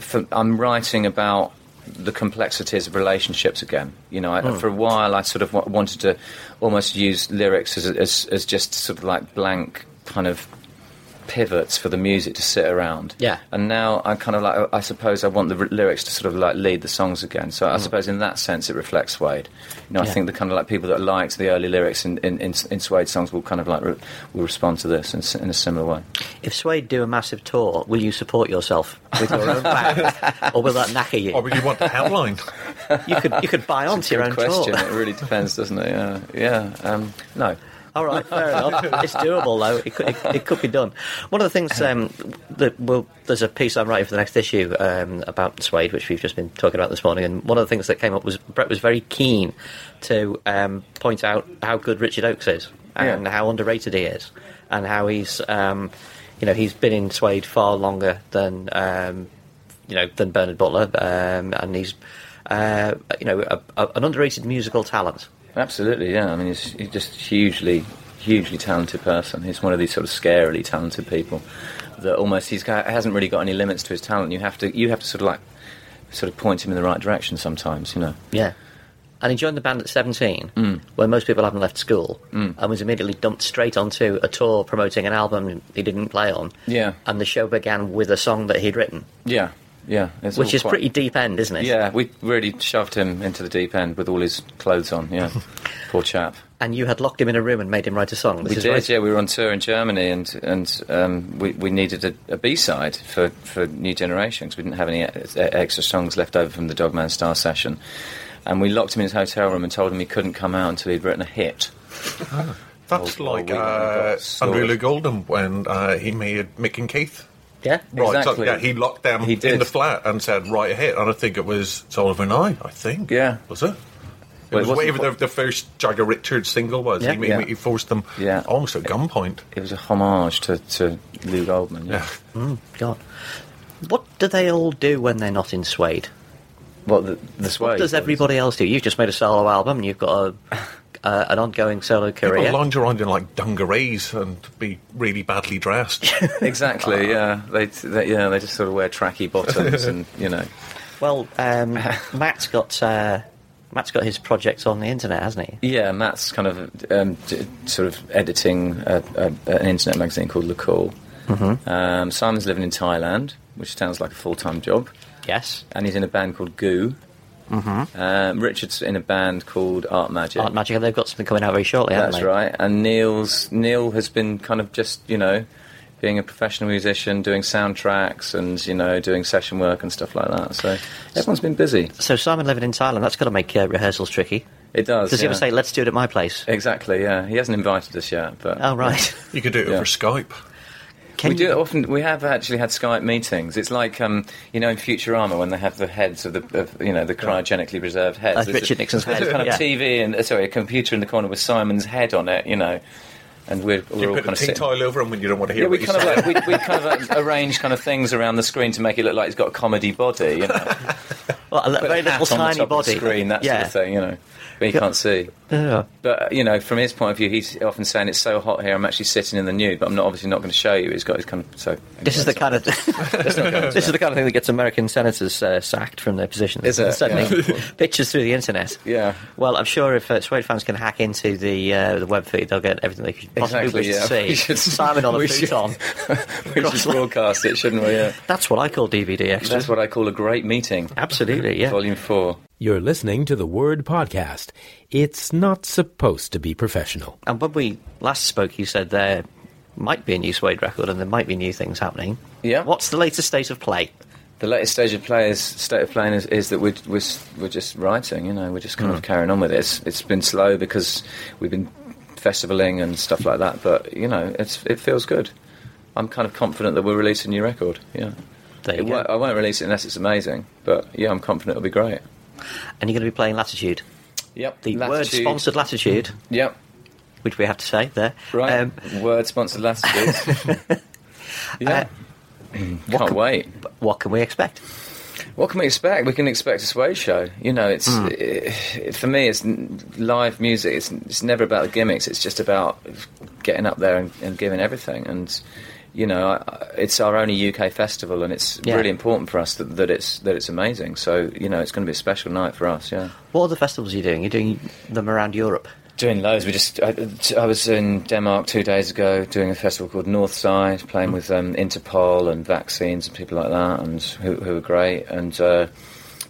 [SPEAKER 3] For, I'm writing about the complexities of relationships again. You know, I,
[SPEAKER 4] Hmm.
[SPEAKER 3] for a while, I sort of wa- wanted to almost use lyrics as, as as just sort of like blank kind of pivots for the music to sit around.
[SPEAKER 4] Yeah.
[SPEAKER 3] And now I kind of like, I suppose I want the r- lyrics to sort of like lead the songs again. So I suppose in that sense it reflects Suede. You know, I.
[SPEAKER 4] Yeah.
[SPEAKER 3] think the kind of like people that liked the early lyrics in, in, in, in Suede songs will kind of like re- will respond to this in, in a similar way.
[SPEAKER 4] If Suede do a massive tour, will you support yourself with your own band, or will that knacker you?
[SPEAKER 5] Or would you want a headline?
[SPEAKER 4] You could you could buy onto your own
[SPEAKER 3] question.
[SPEAKER 4] tour.
[SPEAKER 3] it really depends, doesn't it? Yeah. Yeah. Um, no.
[SPEAKER 4] All right, fair enough. It's doable though. It could, it, it could be done. One of the things um, that well, there's a piece I'm writing for the next issue um, about Suede, which we've just been talking about this morning, and one of the things that came up was Brett was very keen to um, point out how good Richard Oakes is and
[SPEAKER 3] Yeah.
[SPEAKER 4] how underrated he is, and how he's um, you know he's been in Suede far longer than um, you know than Bernard Butler, um, and he's uh, you know a, a, an underrated musical talent.
[SPEAKER 3] Absolutely, yeah. I mean, he's, he's just hugely, hugely talented person. He's one of these sort of scarily talented people that almost he's got, hasn't really got any limits to his talent. You have to, you have to sort of like, sort of point him in the right direction sometimes. You know.
[SPEAKER 4] Yeah. And he joined the band at 17,
[SPEAKER 3] Mm.
[SPEAKER 4] when most people haven't left school, and was immediately dumped straight onto a tour promoting an album he didn't play on.
[SPEAKER 3] Yeah.
[SPEAKER 4] And the show began with a song that he'd written,
[SPEAKER 3] Yeah, yeah. It's
[SPEAKER 4] which is
[SPEAKER 3] quite-
[SPEAKER 4] pretty deep end, isn't it?
[SPEAKER 3] Yeah, we really shoved him into the deep end with all his clothes on. Yeah, poor chap.
[SPEAKER 4] And you had locked him in a room and made him write a song. This
[SPEAKER 3] we
[SPEAKER 4] is
[SPEAKER 3] did,
[SPEAKER 4] right.
[SPEAKER 3] yeah. We were on tour in Germany, and and um, we we needed a, a B side for for New Generation because we didn't have any extra songs left over from the Dog Man Star session, and we locked him in his hotel room and told him he couldn't come out until he'd written a hit.
[SPEAKER 5] That's
[SPEAKER 3] Oh,
[SPEAKER 5] like
[SPEAKER 3] we
[SPEAKER 5] uh. Andrew Loog Oldham when uh, he made Mick and Keith.
[SPEAKER 4] Yeah?
[SPEAKER 5] Right, so, yeah, he locked them
[SPEAKER 3] He did.
[SPEAKER 5] in the flat and said, right a hit," and I think it was Sullivan and I. I think,
[SPEAKER 3] Yeah.
[SPEAKER 5] was it? It
[SPEAKER 3] Well,
[SPEAKER 5] was whatever the, the first Jagger Richards single was.
[SPEAKER 4] Yeah.
[SPEAKER 5] he, made-
[SPEAKER 3] Yeah.
[SPEAKER 5] he forced them
[SPEAKER 3] Yeah.
[SPEAKER 5] almost at gunpoint.
[SPEAKER 3] It was a homage to, to Loog Oldham.
[SPEAKER 5] Yeah.
[SPEAKER 4] Mm, God. What do they all do when they're not in Suede?
[SPEAKER 3] What the, the
[SPEAKER 4] What
[SPEAKER 3] Suede
[SPEAKER 4] does everybody else do? You've just made a solo album, and you've got a, uh, an ongoing solo career.
[SPEAKER 5] People lounge around in like dungarees and be really badly dressed.
[SPEAKER 3] Exactly. Yeah. They, they yeah they just sort of wear tracky bottoms and you know.
[SPEAKER 4] Well, um, Matt's got uh, Matt's got his projects on the internet, hasn't he?
[SPEAKER 3] Yeah, Matt's kind of um, d- sort of editing a, a, an internet magazine called Le Call.
[SPEAKER 4] Mm-hmm.
[SPEAKER 3] Um, Simon's living in Thailand, which sounds like a full time job,
[SPEAKER 4] Yes.
[SPEAKER 3] and he's in a band called Goo. Mm-hmm. Um, Richard's in a band called Artmagic.
[SPEAKER 4] Art Magic, they've got something coming out very shortly, haven't
[SPEAKER 3] That's
[SPEAKER 4] they?
[SPEAKER 3] right. And Neil's Neil has been kind of just you know being a professional musician, doing soundtracks, and you know, doing session work and stuff like that. So everyone's been busy.
[SPEAKER 4] So Simon living in Thailand, that's got to make uh, rehearsals tricky.
[SPEAKER 3] It does.
[SPEAKER 4] Does he ever say, "Let's do it at my place"?
[SPEAKER 3] Exactly. Yeah, he hasn't invited us yet, but
[SPEAKER 4] Oh right.
[SPEAKER 5] You could do it
[SPEAKER 3] Yeah.
[SPEAKER 5] over Skype.
[SPEAKER 4] Can
[SPEAKER 3] we do it often. We have actually had Skype meetings. It's like um, you know in Futurama when they have the heads of the of, you know the cryogenically preserved heads.
[SPEAKER 4] That's Richard
[SPEAKER 3] a,
[SPEAKER 4] Nixon's
[SPEAKER 3] there's
[SPEAKER 4] head,
[SPEAKER 3] a kind of
[SPEAKER 4] yeah.
[SPEAKER 3] TV and uh, sorry, a computer in the corner with Simon's head on it. You know, and we're, we're
[SPEAKER 5] You
[SPEAKER 3] all
[SPEAKER 5] put
[SPEAKER 3] kind
[SPEAKER 5] a
[SPEAKER 3] of
[SPEAKER 5] tea
[SPEAKER 3] sitting.
[SPEAKER 5] tile over him when you don't want to hear
[SPEAKER 3] Yeah, we
[SPEAKER 5] what
[SPEAKER 3] kind of like, we, we kind of like arrange kind of things around the screen to make it look like he's got a comedy body, you know,
[SPEAKER 4] Well, a li- very little tiny body.
[SPEAKER 3] screen, that
[SPEAKER 4] yeah.
[SPEAKER 3] sort of thing, you know, but he can't see.
[SPEAKER 4] Yeah.
[SPEAKER 3] But you know, from his point of view, he's often saying it's so hot here. I'm actually sitting in the nude, but I'm not obviously not going to show you. He's got his kind of so.
[SPEAKER 4] This is the kind of
[SPEAKER 3] Let's not go into
[SPEAKER 4] this is the kind of thing that gets American senators uh, sacked from their positions.
[SPEAKER 3] Is it?
[SPEAKER 4] Sending
[SPEAKER 3] Yeah.
[SPEAKER 4] pictures through the internet.
[SPEAKER 3] Yeah.
[SPEAKER 4] Well, I'm sure if uh, Suede fans can hack into the uh, the web feed, they'll get everything they could possibly
[SPEAKER 3] Exactly, yeah.
[SPEAKER 4] to
[SPEAKER 3] We
[SPEAKER 4] see.
[SPEAKER 3] should-
[SPEAKER 4] Simon on a futon.
[SPEAKER 3] we should broadcast it, shouldn't we? Yeah.
[SPEAKER 4] That's what I call DVD extras.
[SPEAKER 3] That's what I call a great meeting.
[SPEAKER 4] Absolutely, yeah.
[SPEAKER 3] Volume four.
[SPEAKER 2] You're listening to the Word Podcast. It's not supposed to be professional.
[SPEAKER 4] And when we last spoke, you said there might be a new Suede record and there might be new things happening.
[SPEAKER 3] Yeah.
[SPEAKER 4] What's the latest state of play?
[SPEAKER 3] The latest stage of play is state of playing is, is that we're, we're we're just writing. You know, we're just kind
[SPEAKER 4] Hmm.
[SPEAKER 3] of carrying on with it. It's, it's been slow because we've been festivaling and stuff like that. But you know, it's it feels good. I'm kind of confident that we'll release a new record. Yeah.
[SPEAKER 4] There you
[SPEAKER 3] It
[SPEAKER 4] go.
[SPEAKER 3] I won't release it unless it's amazing. But yeah, I'm confident it'll be great.
[SPEAKER 4] And you're going to be playing Latitude.
[SPEAKER 3] Yep.
[SPEAKER 4] The
[SPEAKER 3] Latitude.
[SPEAKER 4] word sponsored Latitude,
[SPEAKER 3] Yep.
[SPEAKER 4] which we have to say there.
[SPEAKER 3] Right.
[SPEAKER 4] Um,
[SPEAKER 3] Word sponsored latitude. yeah. Can't
[SPEAKER 4] Uh, can-
[SPEAKER 3] wait.
[SPEAKER 4] what can we expect?
[SPEAKER 3] What can we expect? We can expect a Suede show. You know, it's
[SPEAKER 4] Hmm.
[SPEAKER 3] eh, for me, it's n- live music. It's, it's never about the gimmicks. It's just about getting up there and, and giving everything. And you know, it's our only UK festival, and it's
[SPEAKER 4] Yeah.
[SPEAKER 3] really important for us that, that it's that it's amazing. So you know, it's going to be a special night for us. Yeah.
[SPEAKER 4] What other festivals are you doing? You're doing them around Europe.
[SPEAKER 3] Doing loads. We just. I, I was in Denmark two days ago doing a festival called Northside, playing with um, Interpol and vaccines and people like that, and who, who were great. And uh,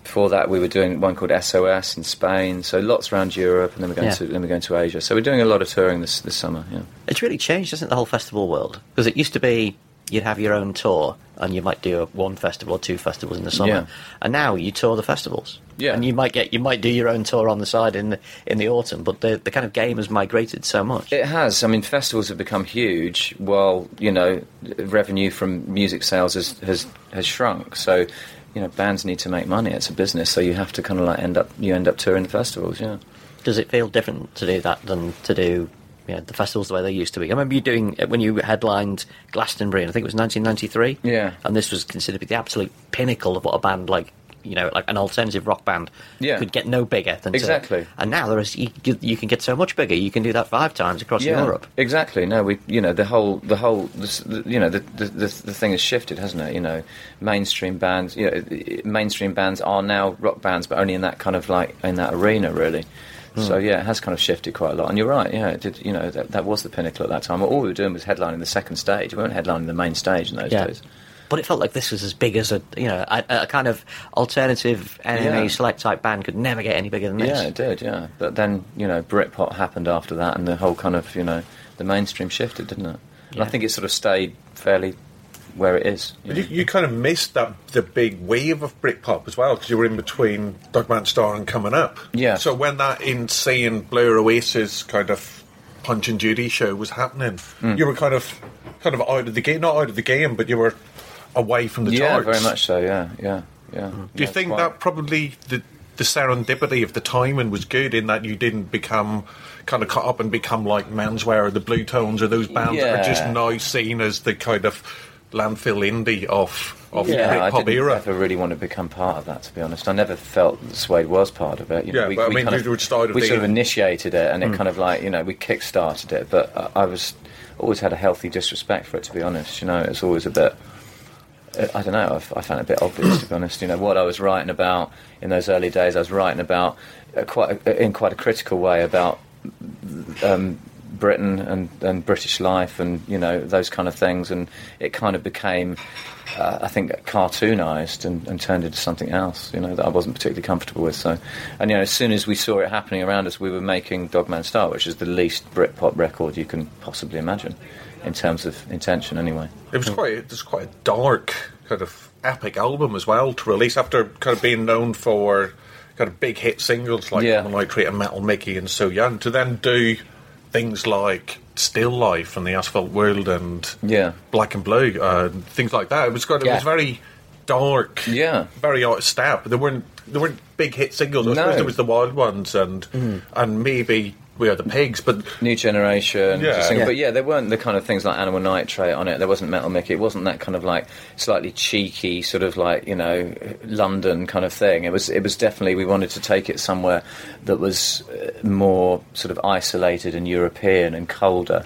[SPEAKER 3] before that, we were doing one called SOS in Spain. So lots around Europe, and then we're going
[SPEAKER 4] Yeah.
[SPEAKER 3] to then we're going to Asia. So we're doing a lot of touring this this summer. Yeah.
[SPEAKER 4] It's really changed, hasn't it, the whole festival world? Because it used to be you'd have your own tour and you might do a, one festival or two festivals in the summer.
[SPEAKER 3] Yeah.
[SPEAKER 4] And now you tour the festivals.
[SPEAKER 3] Yeah.
[SPEAKER 4] And you might get you might do your own tour on the side in the, in the autumn, but the the kind of game has migrated so much.
[SPEAKER 3] It has. I mean, festivals have become huge, while you know revenue from music sales has has, has shrunk. So, you know, bands need to make money. It's a business, so you have to kind of like end up you end up touring the festivals. Yeah.
[SPEAKER 4] Does it feel different to do that than to do you know, the festivals the way they used to be? I remember you doing when you headlined Glastonbury, and I think it was 1993.
[SPEAKER 3] Yeah.
[SPEAKER 4] And this was considered to be the absolute pinnacle of what a band like you know like an alternative rock band
[SPEAKER 3] Yeah.
[SPEAKER 4] could get no bigger than
[SPEAKER 3] Exactly.
[SPEAKER 4] and now there is you, you- can get so much bigger. You can do that five times across Europe.
[SPEAKER 3] Exactly. No, we, you know, the whole, the whole, the, s- the, you know, the, the the the thing has shifted, hasn't it? You know, mainstream bands, you know, mainstream bands are now rock bands, but only in that kind of like in that arena, really. So hmm. yeah, it has kind of shifted quite a lot. And you're right. Yeah, it did. You know, that, that was the pinnacle at that time. All we were doing was headlining the second stage. We weren't headlining the main stage in those
[SPEAKER 4] Yeah.
[SPEAKER 3] days.
[SPEAKER 4] But it felt like this was as big as a you know a, a kind of alternative NME
[SPEAKER 3] Yeah.
[SPEAKER 4] select type band could never get any bigger than this.
[SPEAKER 3] Yeah, it did. Yeah, but then you know, Britpop happened after that, and the whole kind of you know, the mainstream shifted, didn't it? And I think it sort of stayed fairly where it is. you
[SPEAKER 5] But you, you kind of missed that the big wave of Britpop as well because you were in between Dog Man Star and coming up.
[SPEAKER 3] Yeah.
[SPEAKER 5] So when that insane Blur Oasis kind of Punch and Judy show was happening,
[SPEAKER 3] Hmm.
[SPEAKER 5] you were kind of kind of out of the game, not out of the game, but you were away from the
[SPEAKER 3] yeah,
[SPEAKER 5] charts.
[SPEAKER 3] very much so. Yeah, yeah, yeah. Hmm.
[SPEAKER 5] Do you think that probably the the serendipity of the timing was good in that you didn't become kind of caught up and become like Menswear or the Bluetones or those bands that are just now seen as the kind of landfill indie of of
[SPEAKER 3] yeah, I
[SPEAKER 5] Britpop
[SPEAKER 3] didn't
[SPEAKER 5] era?
[SPEAKER 3] ever really want to become part of that. To be honest, I never felt that Suede was part of it. You know,
[SPEAKER 5] Yeah,
[SPEAKER 3] we,
[SPEAKER 5] but I mean,
[SPEAKER 3] kind of,
[SPEAKER 5] started
[SPEAKER 3] we
[SPEAKER 5] the-
[SPEAKER 3] sort of initiated it, and it hmm. kind of like you know we kick-started it. But I, I was always had a healthy disrespect for it. To be honest, you know, it's always a bit. Uh, I don't know. I found it a bit obvious, to be honest. You know what I was writing about in those early days. I was writing about uh, quite a, in quite a critical way about um, Britain and, and British life and you know those kind of things, and it kind of became, uh, I think, cartoonized and, and turned into something else. You know that I wasn't particularly comfortable with. So, and you know, as soon as we saw it happening around us, we were making Dog Man Star, which is the least Britpop record you can possibly imagine, in terms of intention, anyway.
[SPEAKER 5] It was quite it was quite a dark kind of epic album as well to release after kind of being known for kind of big hit singles like
[SPEAKER 3] Yeah.
[SPEAKER 5] yeah. Nitrate and Metal Mickey and So Young to then do things like Still Life and The Asphalt World and
[SPEAKER 3] Yeah.
[SPEAKER 5] Black and Blue uh, things like that. It was kind of, it was very dark,
[SPEAKER 3] Yeah.
[SPEAKER 5] very out of step. There weren't there weren't big hit singles. I
[SPEAKER 3] No.
[SPEAKER 5] suppose there was the Wild Ones and and maybe We Are the Pigs, but
[SPEAKER 3] New generation,
[SPEAKER 5] Yeah.
[SPEAKER 3] just
[SPEAKER 4] Yeah.
[SPEAKER 3] but yeah, there weren't the kind of things like Animal Nitrate on it. There wasn't Metal Mickey. It wasn't that kind of like slightly cheeky, sort of like you know London kind of thing. It was. It was definitely we wanted to take it somewhere that was uh, more sort of isolated and European and colder.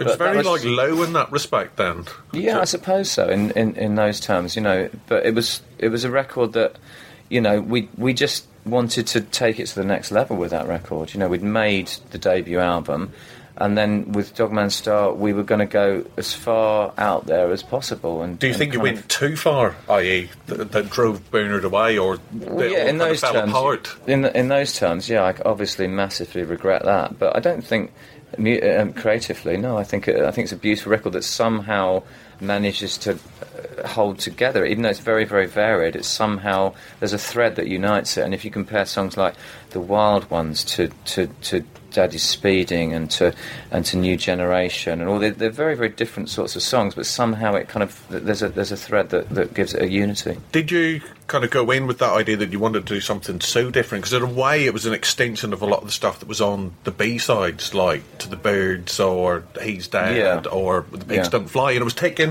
[SPEAKER 5] it was
[SPEAKER 3] But
[SPEAKER 5] very
[SPEAKER 3] was-
[SPEAKER 5] like low in that respect. Then,
[SPEAKER 3] Yeah, I suppose so. In, in in those terms, you know, but it was it was a record that, you know, we we just wanted to take it to the next level with that record. You know, we'd made the debut album, and then with Dog Man Star, we were going to go as far out there as possible. And
[SPEAKER 5] Do you
[SPEAKER 3] and
[SPEAKER 5] think you went too far, i.e., that, that drove Bernard away, or
[SPEAKER 3] Well, yeah, in those
[SPEAKER 5] fell
[SPEAKER 3] terms,
[SPEAKER 5] apart?
[SPEAKER 3] in in those terms, yeah, I obviously massively regret that, but I don't think um, creatively. No, I think I think it's a beautiful record that somehow manages to uh, hold together, even though it's very very varied. It's somehow there's a thread that unites it, and if you compare songs like the Wild Ones to to to Daddy's Speeding and to and to New Generation and all they're, they're very very different sorts of songs, but somehow it kind of there's a there's a thread that, that gives it a unity.
[SPEAKER 5] Did you kind of go in with that idea that you wanted to do something so different? Because in a way, it was an extension of a lot of the stuff that was on the B sides, like To the Birds or He's Dead
[SPEAKER 3] Yeah.
[SPEAKER 5] or The Pigs
[SPEAKER 3] Yeah.
[SPEAKER 5] Don't Fly, and it was taking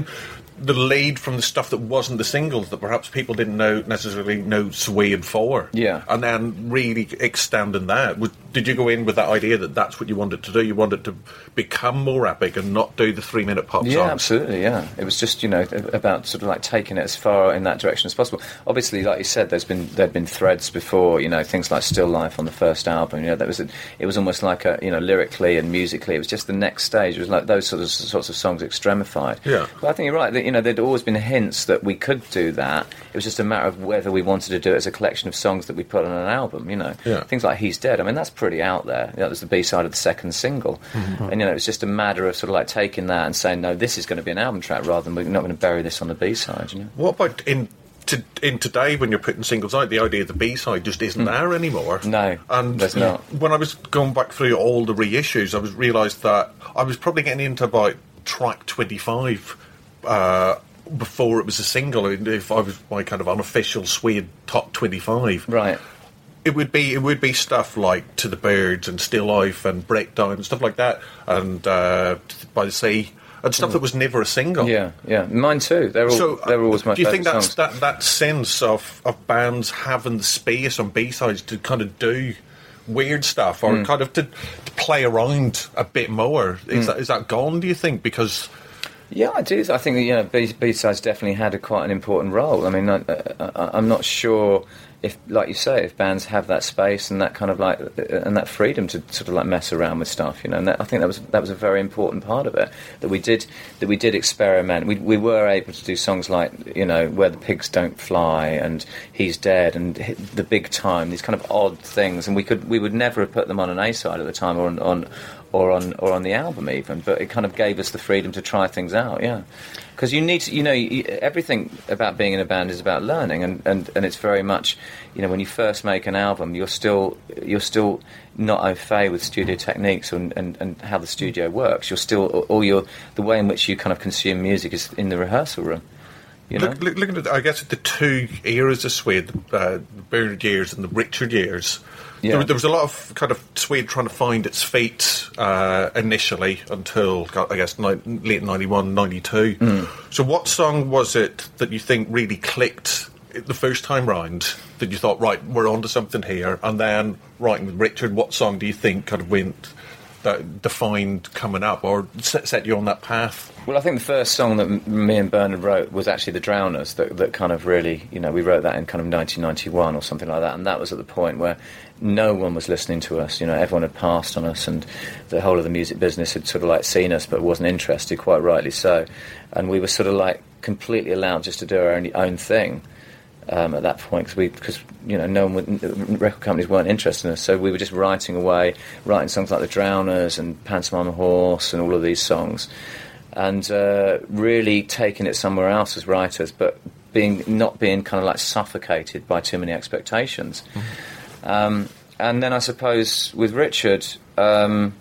[SPEAKER 5] the lead from the stuff that wasn't the singles that perhaps people didn't know necessarily know Suede for.
[SPEAKER 3] Yeah.
[SPEAKER 5] and then really extending that. Was- Did you go in with that idea that that's what you wanted to do? You wanted to become more epic and not do the three minute pop
[SPEAKER 3] Yeah,
[SPEAKER 5] songs.
[SPEAKER 3] absolutely. Yeah, it was just you know about sort of like taking it as far in that direction as possible. Obviously, like you said, there's been there'd been threads before. You know, things like Still Life on the first album. You know, that was a, it was almost like a you know lyrically and musically, it was just the next stage. It was like those sort of sorts of songs extremified.
[SPEAKER 5] Yeah.
[SPEAKER 3] But I think you're right. That, you know, there'd always been hints that we could do that. It was just a matter of whether we wanted to do it as a collection of songs that we put on an album. You know,
[SPEAKER 5] Yeah.
[SPEAKER 3] things like He's Dead. I mean, that's pretty out there. That was the B side of the second single, and you know, it was just a matter of sort of like taking that and saying, no, this is going to be an album track rather than we're not going to bury this on the B side. You know.
[SPEAKER 5] What about in to, in today when you're putting singles out? The idea of the B side just isn't there anymore.
[SPEAKER 3] No,
[SPEAKER 5] and
[SPEAKER 3] there's not.
[SPEAKER 5] When I was going back through all the reissues, I was realised that I was probably getting into about track 25 uh, before it was a single. If I was my kind of unofficial Suede top 25,
[SPEAKER 3] Right.
[SPEAKER 5] It would be it would be stuff like To the Birds and Still Life and Breakdown and stuff like that, and uh, By the Sea and stuff hmm. that was never a single.
[SPEAKER 3] Yeah, yeah. Mine too. They're all.
[SPEAKER 5] So,
[SPEAKER 3] they're always my
[SPEAKER 5] do you think that's that, that sense of, of bands having the space on B sides to kind of do weird stuff or hmm. kind of to, to play around a bit more? Is, hmm. that, is that gone? Do you think? Because
[SPEAKER 3] Yeah, I do. I think that, you know B, B sides definitely had a quite an important role. I mean, I, I, I'm not sure if, like you say, if bands have that space and that kind of like and that freedom to sort of like mess around with stuff, you know. And that, I think that was that was a very important part of it that we did that we did experiment. We we were able to do songs like you know where the pigs don't fly and he's dead and the big time. These kind of odd things, and we could we would never have put them on an A side at the time or on. on or on or on the album even, but it kind of gave us the freedom to try things out. Yeah, because you need to, you know, you, everything about being in a band is about learning, and, and, and it's very much, you know, when you first make an album, you're still you're still not au fait with studio techniques and, and, and how the studio works. You're still all your the way in which you kind of consume music is in the rehearsal room. You know,
[SPEAKER 5] look, look, looking at I guess at the two eras of Suede, uh, the Bernard years and the Richard years.
[SPEAKER 3] Yeah.
[SPEAKER 5] There, there was a lot of kind of Suede trying to find its feet uh, initially until I guess ni- late 91, 92.
[SPEAKER 3] Hmm.
[SPEAKER 5] So, what song was it that you think really clicked the first time round? That you thought, right, we're onto something here, and then writing with Richard, what song do you think kind of went that defined coming up or set, you on that path?
[SPEAKER 3] Well, I think the first song that me and Bernard wrote was actually The Drowners, that, that kind of really, you know, we wrote that in kind of 1991 or something like that, and that was at the point where no one was listening to us, you know, everyone had passed on us, and the whole of the music business had sort of like seen us but wasn't interested, quite rightly so, and we were sort of like completely allowed just to do our own, own thing. Um, at that point, because we, because you know, no one, would, record companies weren't interested in us, so we were just writing away, writing songs like The Drowners and Pantomime Horse and all of these songs, and uh, really taking it somewhere else as writers, but being not being kind of like suffocated by too many expectations. Um, and then I suppose with Richard, um,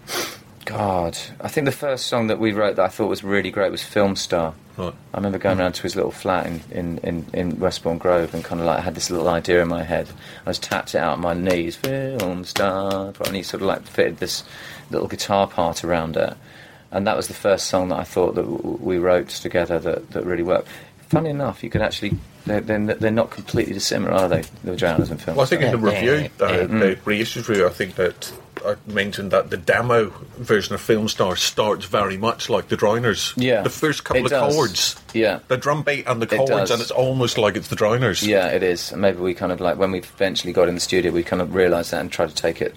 [SPEAKER 3] God, I think the first song that we wrote that I thought was really great was Film Star.
[SPEAKER 5] Right.
[SPEAKER 3] I remember going around to his little flat in, in, in, in Westbourne Grove and kind of like had this little idea in my head. I just tapped it out on my knees, film star, and he sort of like fitted this little guitar part around it. And that was the first song that I thought that w- we wrote together that, that really worked. Funny enough, you could actually, they're, they're, they're not completely dissimilar, are they? The Drowners and Film
[SPEAKER 5] Well, I think in the
[SPEAKER 4] Yeah,
[SPEAKER 5] review,
[SPEAKER 4] yeah,
[SPEAKER 5] uh,
[SPEAKER 4] yeah.
[SPEAKER 5] the reissued review, I think that I mentioned that the demo version of Film Star starts very much like the Drowners.
[SPEAKER 3] Yeah,
[SPEAKER 5] The first couple of
[SPEAKER 3] does.
[SPEAKER 5] chords.
[SPEAKER 3] Yeah.
[SPEAKER 5] The drum beat and the
[SPEAKER 3] It
[SPEAKER 5] chords,
[SPEAKER 3] does.
[SPEAKER 5] and it's almost like it's the Drowners.
[SPEAKER 3] Yeah, it is. And maybe we kind of like when we eventually got in the studio, we kind of realised that and tried to take it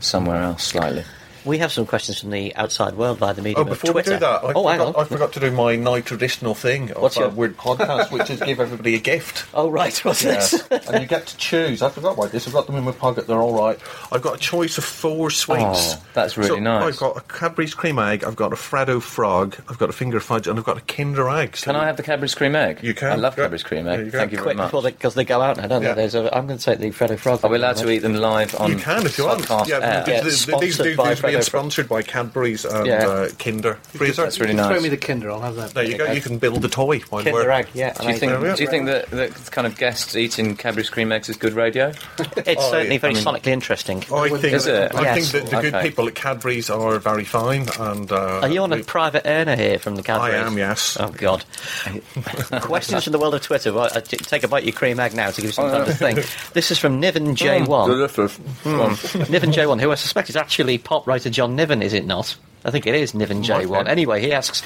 [SPEAKER 3] somewhere else slightly.
[SPEAKER 4] We have some questions from the outside world via the media.
[SPEAKER 5] Oh,
[SPEAKER 4] medium of
[SPEAKER 5] before we do that, I,
[SPEAKER 4] oh, hang
[SPEAKER 5] forgot,
[SPEAKER 4] on.
[SPEAKER 5] I forgot to do my now traditional thing of
[SPEAKER 4] What's
[SPEAKER 5] a
[SPEAKER 4] your-
[SPEAKER 5] weird podcast, which is give everybody a gift.
[SPEAKER 4] Oh, right. What's this?
[SPEAKER 5] and you get to choose. I forgot about this. I've got them in my pocket. They're all right. I've got a choice of four sweets.
[SPEAKER 3] Oh, that's really
[SPEAKER 5] So
[SPEAKER 3] nice.
[SPEAKER 5] I've got a Cadbury's cream egg. I've got a Freddo frog. I've got a finger fudge, and I've got a Kinder egg. So
[SPEAKER 3] Can I have the Cadbury's cream egg?
[SPEAKER 5] You can.
[SPEAKER 3] I love
[SPEAKER 5] Yeah.
[SPEAKER 3] Cadbury's cream
[SPEAKER 5] There
[SPEAKER 3] egg.
[SPEAKER 5] you.
[SPEAKER 3] Thank you very
[SPEAKER 4] Quick,
[SPEAKER 3] much.
[SPEAKER 4] before they, because they go out now, don't
[SPEAKER 5] Yeah.
[SPEAKER 4] they? There's a, I'm going to take the Freddo Frog.
[SPEAKER 3] Are we allowed to eat them live on
[SPEAKER 5] You can if you want. Yeah,
[SPEAKER 4] Yeah,
[SPEAKER 5] do these being
[SPEAKER 4] Freddo.
[SPEAKER 5] sponsored by Cadbury's and
[SPEAKER 4] Yeah.
[SPEAKER 5] uh, Kinder. Fraser,
[SPEAKER 3] That's really nice.
[SPEAKER 6] Throw me the Kinder, I'll have that.
[SPEAKER 5] there you go. You can build a toy. while
[SPEAKER 4] Kinder
[SPEAKER 5] we're-
[SPEAKER 4] Egg, yeah.
[SPEAKER 3] Do you think? Do you think that, that kind of guests eating Cadbury's cream eggs is good radio?
[SPEAKER 4] It's
[SPEAKER 5] Oh,
[SPEAKER 4] certainly
[SPEAKER 5] yeah,
[SPEAKER 4] very
[SPEAKER 3] I mean-
[SPEAKER 4] sonically interesting.
[SPEAKER 5] I think,
[SPEAKER 3] Is it?
[SPEAKER 5] I
[SPEAKER 4] Yes.
[SPEAKER 5] think that the good
[SPEAKER 3] Okay.
[SPEAKER 5] people at Cadbury's are very fine, and uh,
[SPEAKER 4] Are you on a private earner here from the Cadbury's?
[SPEAKER 5] I
[SPEAKER 4] Cadbury's?
[SPEAKER 5] am, yes.
[SPEAKER 4] Oh God! Questions from the world of Twitter. Well, uh, take a bite of your cream egg now to give you some time to think. This is from Niven J1. Niven J1, who I suspect is actually pop writer John Niven, is it not? I think it is Niven J1. Anyway, he asks,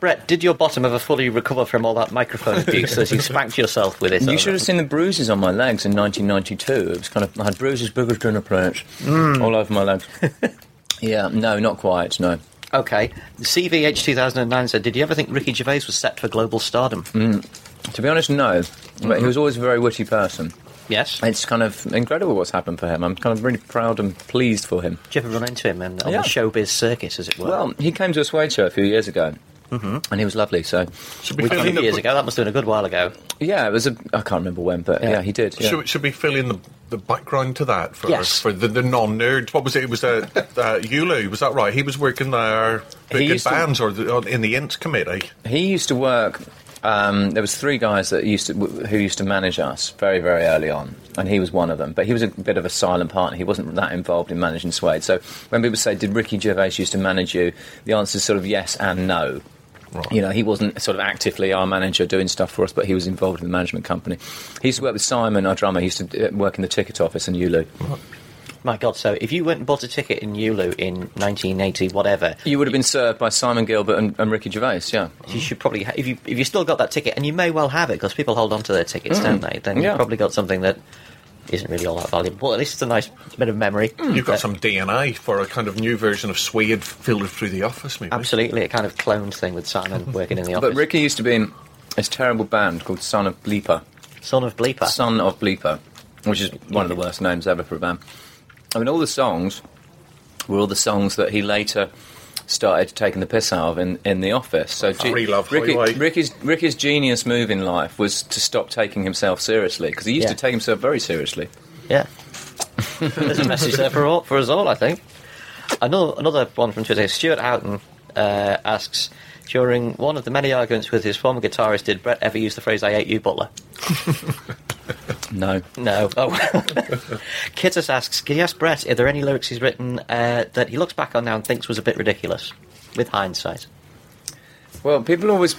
[SPEAKER 4] Brett, did your bottom ever fully recover from all that microphone abuse as you spanked yourself with it?
[SPEAKER 3] You should have seen the bruises on my legs in 1992. It was kind of I had bruises big as dinner plates all over my legs. yeah, no, not quite. No.
[SPEAKER 4] Okay. CVH 2009 said, Did you ever think Ricky Gervais was set for global stardom? Mm.
[SPEAKER 3] To be honest, no. But he was always a very witty person.
[SPEAKER 4] Yes.
[SPEAKER 3] It's kind of incredible what's happened for him. I'm kind of really proud and pleased for him.
[SPEAKER 4] Did you ever run into him in, on
[SPEAKER 3] Yeah.
[SPEAKER 4] the showbiz circuit, as it were?
[SPEAKER 3] Well, he came to a Suede show a few years ago. And he was lovely, so
[SPEAKER 5] Should we
[SPEAKER 4] a
[SPEAKER 5] fill
[SPEAKER 4] few
[SPEAKER 5] in the-
[SPEAKER 4] years ago. That must have been a good while ago.
[SPEAKER 3] yeah, it was a I can't remember when, but yeah, he did. Yeah.
[SPEAKER 5] Should, should we fill in the, the background to that for,
[SPEAKER 4] Yes.
[SPEAKER 5] for the, the non-nerds? What was it? It was uh, uh, Ulu, was that right? He was working there booking
[SPEAKER 3] used to-
[SPEAKER 5] bands or the, in the Ents committee.
[SPEAKER 3] He used to work. Um, there was three guys that used to who used to manage us very very early on, and he was one of them. But he was a bit of a silent partner. He wasn't that involved in managing Suede. So when people say, "Did Ricky Gervais used to manage you?" the answer is sort of yes and no. You know, he wasn't sort of actively our manager doing stuff for us, but he was involved in the management company. He used to work with Simon, our drummer. He used to uh, work in the ticket office in Ulu.
[SPEAKER 4] My God, so if you went and bought a ticket in Ulu in 1980, whatever,
[SPEAKER 3] You would have been served by Simon Gilbert and, and Ricky Gervais. Yeah.
[SPEAKER 4] you should probably, ha- if you if you still got that ticket, and you may well have it because people hold on to their tickets, don't they? Then
[SPEAKER 3] Yeah.
[SPEAKER 4] you've probably got something that isn't really all that valuable. Well, at least it's a nice bit of memory.
[SPEAKER 5] You've got
[SPEAKER 4] Uh,
[SPEAKER 5] some DNA for a kind of new version of Suede filtered through the office, maybe.
[SPEAKER 4] Absolutely, a kind of cloned thing with Simon working in the office.
[SPEAKER 3] But Ricky used to be in this terrible band called Son of Bleeper.
[SPEAKER 4] son of Bleeper.
[SPEAKER 3] Son of Bleeper, which is one of the worst names ever for a band. I mean, all the songs were all the songs that he later started taking the piss out of in, in the office. So
[SPEAKER 5] Free Love
[SPEAKER 3] Ricky, Ricky's, Ricky's genius move in life was to stop taking himself seriously because he used
[SPEAKER 4] Yeah.
[SPEAKER 3] to take himself very seriously.
[SPEAKER 4] Yeah. There's a message there for, all, for us all, I think. Another, another one from Twitter. Stuart Houghton uh, asks During one of the many arguments with his former guitarist, did Brett ever use the phrase I hate you, Butler?
[SPEAKER 3] No.
[SPEAKER 4] No. Oh. Kittus asks Can you ask Brett if there are any lyrics he's written uh, that he looks back on now and thinks was a bit ridiculous? With hindsight.
[SPEAKER 3] Well, people always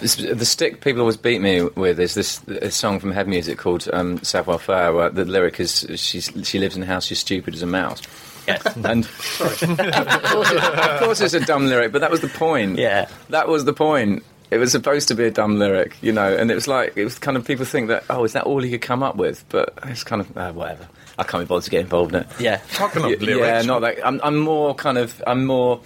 [SPEAKER 3] the stick people always beat me with is this a song from Head Music called um, Savoir Faire, where the lyric is she's, she lives in a house, she's stupid as a mouse.
[SPEAKER 4] Yes.
[SPEAKER 3] And of, course of course it's a dumb lyric, but that was the point.
[SPEAKER 4] Yeah.
[SPEAKER 3] that was the point. It was supposed to be a dumb lyric, you know, and it was like it was kind of people think that oh, is that all he could come up with? But it's kind of uh, whatever. I can't be bothered to get involved in it.
[SPEAKER 4] Yeah.
[SPEAKER 5] Talking of lyrics,
[SPEAKER 3] Yeah, not like I'm, I'm more kind of. I'm more.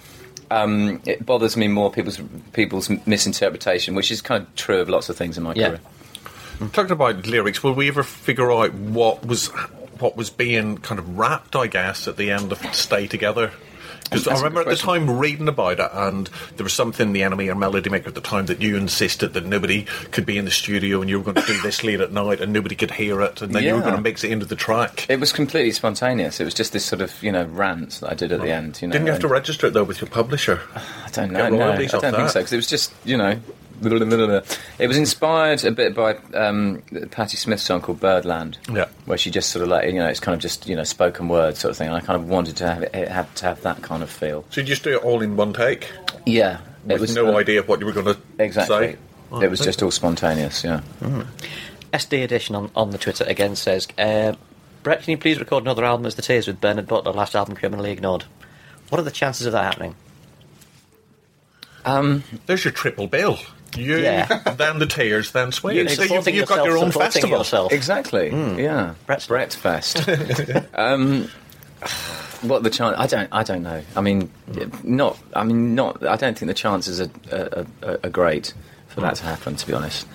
[SPEAKER 3] Um, it bothers me more people's people's misinterpretation, which is kind of true of lots of things in my
[SPEAKER 4] Yeah.
[SPEAKER 3] career.
[SPEAKER 5] Talking about lyrics, will we ever figure out what was what was being kind of rapped? I guess at the end of "Stay Together." Because I remember at the time reading about it, and there was something the NME or Melody Maker at the time that you insisted that nobody could be in the studio and you were going to do this late at night and nobody could hear it, and then you were going to mix it into the track.
[SPEAKER 3] It was completely spontaneous. It was just this sort of you know rant that I did at the end. You know,
[SPEAKER 5] Didn't you have to register it though with your publisher?
[SPEAKER 3] I don't know. No, I don't
[SPEAKER 5] off
[SPEAKER 3] think
[SPEAKER 5] that?
[SPEAKER 3] so because it was just you know. It was inspired a bit by um, Patti Smith's song called Birdland,
[SPEAKER 5] Yeah.
[SPEAKER 3] where she just sort of like you know it's kind of just you know spoken word sort of thing. And I kind of wanted to have it, it have to have that kind of feel.
[SPEAKER 5] So you just do it all in one take,
[SPEAKER 3] Yeah,
[SPEAKER 5] with
[SPEAKER 3] it was
[SPEAKER 5] no
[SPEAKER 3] uh,
[SPEAKER 5] idea of what you were going to
[SPEAKER 3] exactly.
[SPEAKER 5] say.
[SPEAKER 3] It was just all spontaneous. Yeah.
[SPEAKER 4] SD Edition on, on the Twitter again says, uh, Brett, can you please record another album as The Tears with Bernard Butler, last album criminally ignored? What are the chances of that happening?
[SPEAKER 5] Um, There's your triple bill. You,
[SPEAKER 4] Yeah.
[SPEAKER 5] then the tears, then Suede.
[SPEAKER 4] You
[SPEAKER 5] So you've, you've got your own festival.
[SPEAKER 4] yourself.
[SPEAKER 3] Exactly. Yeah.
[SPEAKER 4] Brett's-
[SPEAKER 3] Brett Fest. um, what the chance? I don't. I don't know. I mean, not. I mean, not. I don't think the chances are, are, are, are great for that to happen. To be honest,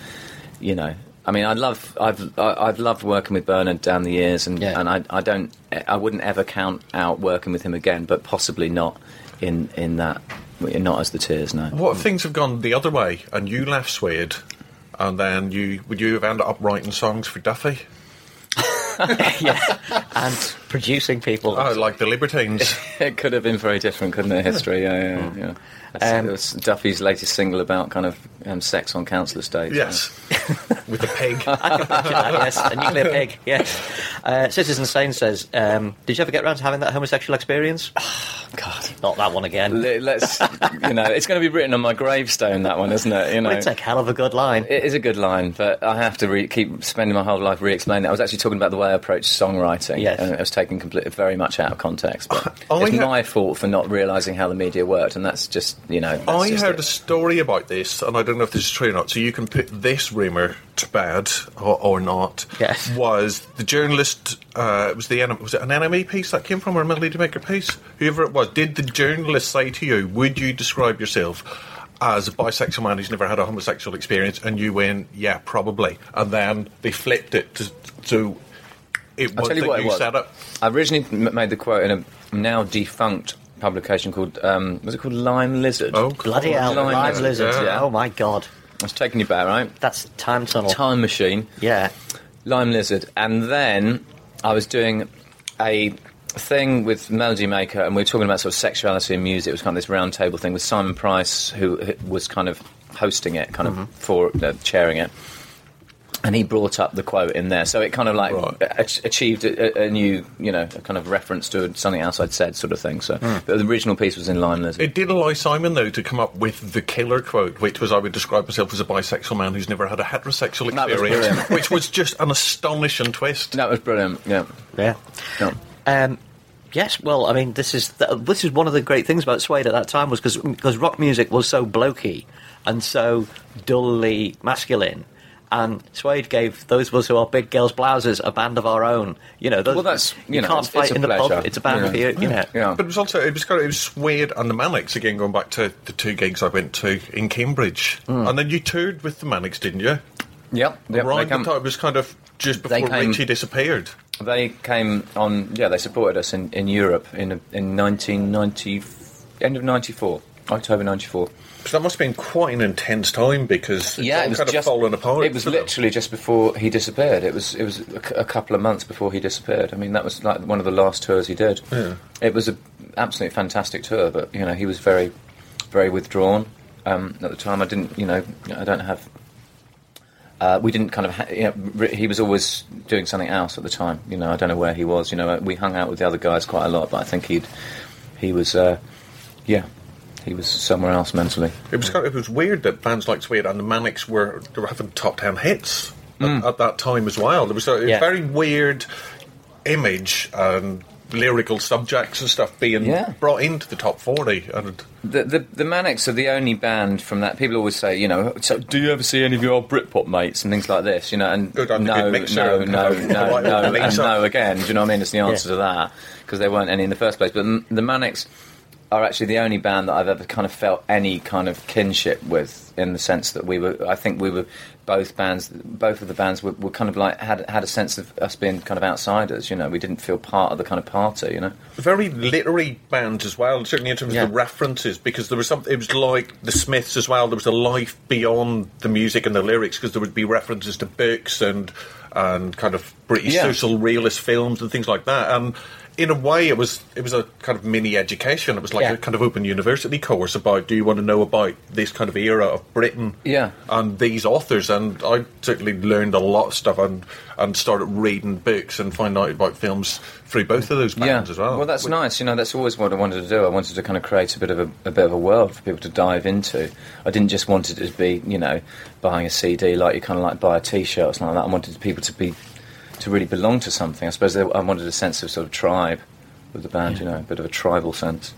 [SPEAKER 3] you know. I mean, I love. I've. I- I've loved working with Bernard down the years, and
[SPEAKER 4] Yeah.
[SPEAKER 3] and I. I don't. I wouldn't ever count out working with him again, but possibly not in in that. But you're not as the tears. No.
[SPEAKER 5] What if things have gone the other way and you left Suede and then you would you have ended up writing songs for Duffy?
[SPEAKER 4] yeah. And producing people.
[SPEAKER 5] Oh, like the Libertines.
[SPEAKER 3] It could have been very different, couldn't it? History, yeah, yeah, yeah. That's-
[SPEAKER 4] Um,
[SPEAKER 3] it was Duffy's latest single about kind of um, sex on council estates.
[SPEAKER 5] yes. With the pig.
[SPEAKER 4] I can picture that, yes. A nuclear pig, yes. Uh, Citizen Sane says, um, Did you ever get around to having that homosexual experience?
[SPEAKER 3] God.
[SPEAKER 4] Not that one again.
[SPEAKER 3] Let- Let's, you know, it's going to be written on my gravestone. That one, isn't it? You know,
[SPEAKER 4] It's a hell of a good line.
[SPEAKER 3] it is a good line, but I have to re- keep spending my whole life re-explaining it. I was actually talking about the way I approach songwriting,
[SPEAKER 4] Yes.
[SPEAKER 3] and it was taken completely, very much out of context. But
[SPEAKER 5] I
[SPEAKER 3] it's
[SPEAKER 5] ha-
[SPEAKER 3] my fault for not realising how the media worked, and that's just, you know.
[SPEAKER 5] I heard
[SPEAKER 3] it.
[SPEAKER 5] a story about this, and I don't know if this is true or not. So you can put this rumor to bed or, or not.
[SPEAKER 4] Yes.
[SPEAKER 5] Was the journalist? Uh, it was the was it an NME piece that came from or a Melody Maker piece? Whoever it was, did the journalist say to you, "Would you describe yourself?" As a bisexual man who's never had a homosexual experience, and you went, yeah, probably, and then they flipped it to, to it
[SPEAKER 3] I'll
[SPEAKER 5] was
[SPEAKER 3] tell you
[SPEAKER 5] that
[SPEAKER 3] what it was.
[SPEAKER 5] set up.
[SPEAKER 3] I originally m- made the quote in a now defunct publication called um, was it called Lime Lizard?
[SPEAKER 5] Oh,
[SPEAKER 4] Bloody hell,
[SPEAKER 3] Lime
[SPEAKER 4] live
[SPEAKER 3] Lizard,
[SPEAKER 4] lizards.
[SPEAKER 5] yeah.
[SPEAKER 4] Oh my god.
[SPEAKER 3] I was taking you back, right?
[SPEAKER 4] That's time tunnel.
[SPEAKER 3] Time Machine,
[SPEAKER 4] Yeah.
[SPEAKER 3] Lime Lizard, and then I was doing a thing with Melody Maker, and we were talking about sort of sexuality and music. It was kind of this round table thing with Simon Price, who who was kind of hosting it, kind of for uh, chairing it. And he brought up the quote in there, so it kind of like
[SPEAKER 5] Right.
[SPEAKER 3] ach- achieved a, a new, you know, a kind of reference to something else I'd said, sort of thing. So, but the original piece was in Lime Lizard.
[SPEAKER 5] It did allow Simon, though, to come up with the killer quote, which was I would describe myself as a bisexual man who's never had a heterosexual
[SPEAKER 3] That was
[SPEAKER 5] experience, which was just an astonishing twist.
[SPEAKER 3] that was brilliant. Yeah.
[SPEAKER 4] Yeah.
[SPEAKER 3] yeah.
[SPEAKER 4] Um, yes, well, I mean, this is th- this is one of the great things about Suede at that time was because rock music was so blokey and so dully masculine. And Suede gave those of us who are big girls' blouses a band of our own. You know, those,
[SPEAKER 3] Well, that's- you know,
[SPEAKER 4] can't
[SPEAKER 3] it's-
[SPEAKER 4] fight
[SPEAKER 3] it's a
[SPEAKER 4] in the pub.
[SPEAKER 3] pleasure.
[SPEAKER 4] It's a band
[SPEAKER 3] Yeah.
[SPEAKER 4] for you. You know,
[SPEAKER 3] Yeah.
[SPEAKER 5] But it was also it was kind of it was Suede and the Manics again, going back to the two gigs I went to in Cambridge, mm. and then you toured with the Manics, didn't you?
[SPEAKER 3] Yep. yep.
[SPEAKER 5] Around
[SPEAKER 3] They
[SPEAKER 5] the time it was kind of just before
[SPEAKER 3] came-
[SPEAKER 5] Richie disappeared.
[SPEAKER 3] They came on. Yeah, they supported us in, in Europe in in 1990, end of '94, October '94.
[SPEAKER 5] So that must have been quite an intense time because it's all kind of falling apart.
[SPEAKER 3] It was literally just before he disappeared. It was it was a, a couple of months before he disappeared. I mean, that was like one of the last tours he did.
[SPEAKER 5] Yeah.
[SPEAKER 3] It was an absolutely fantastic tour, but you know he was very very withdrawn um, at the time. I didn't, you know, I don't have. Uh, we didn't kind of. Ha- you know, he was always doing something else at the time. You know, I don't know where he was. You know, we hung out with the other guys quite a lot, but I think he'd he was. Uh, yeah, he was somewhere else mentally.
[SPEAKER 5] It was kind of, it was weird that bands like Suede and the Manics were they were having top ten hits at, hmm. at that time as well. There was a, a
[SPEAKER 4] Yeah.
[SPEAKER 5] very weird image and lyrical subjects and stuff being
[SPEAKER 3] Yeah.
[SPEAKER 5] brought into the top forty. And
[SPEAKER 3] The, the the Manics are the only band from that. People always say, you know, so do you ever see any of your old Britpop mates and things like this? You know, and
[SPEAKER 5] Good, I'm
[SPEAKER 3] no, no, no, no,
[SPEAKER 5] the right
[SPEAKER 3] no, and no again. Do you know what I mean? It's the answer to that because there weren't any in the first place. But the Manics are actually the only band that I've ever kind of felt any kind of kinship with, in the sense that we were. I think we were both bands. Both of the bands were, were kind of like had had a sense of us being kind of outsiders. You know, we didn't feel part of the kind of party. You know.
[SPEAKER 5] very literary bands as well, certainly in terms
[SPEAKER 4] Yeah.
[SPEAKER 5] of the references, because there was some. It was like the Smiths as well. There was a life beyond the music and the lyrics, because there would be references to books and and kind of British
[SPEAKER 3] Yeah.
[SPEAKER 5] social realist films and things like that. And in a way, it was it was a kind of mini education. It was like
[SPEAKER 4] Yeah.
[SPEAKER 5] a kind of open university course about do you want to know about this kind of era of Britain?
[SPEAKER 3] Yeah.
[SPEAKER 5] and these authors, and I certainly learned a lot of stuff and and started reading books and finding out about films through both of those bands as well.
[SPEAKER 3] Well, that's
[SPEAKER 5] Which-
[SPEAKER 3] nice. You know, that's always what I wanted to do. I wanted to kind of create a bit of a, a bit of a world for people to dive into. I didn't just want it to be, you know, buying a CD like you kind of like buy a T-shirt or something like that. I wanted people to be to really belong to something. I suppose they, I wanted a sense of sort of tribe with the band. You know, a bit of a tribal sense.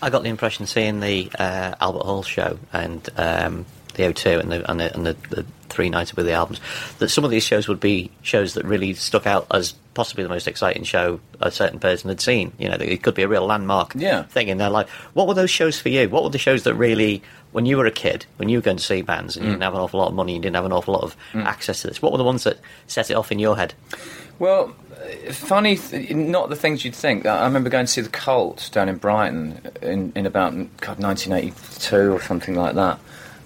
[SPEAKER 4] I got the impression seeing the uh, Albert Hall show and um, the O2 and the and, the, and the, the three nights with the albums that some of these shows would be shows that really stuck out as possibly the most exciting show a certain person had seen. You know, it could be a real landmark
[SPEAKER 3] Yeah.
[SPEAKER 4] thing in their life. What were those shows for you? What were the shows that really, when you were a kid, when you were going to see bands and you mm. didn't have an awful lot of money, you didn't have an awful lot of mm. access to this? What were the ones that set it off in your head?
[SPEAKER 3] Well, funny, th- not the things you'd think. I I remember going to see the Cult down in Brighton in, in about God, 1982 or something like that,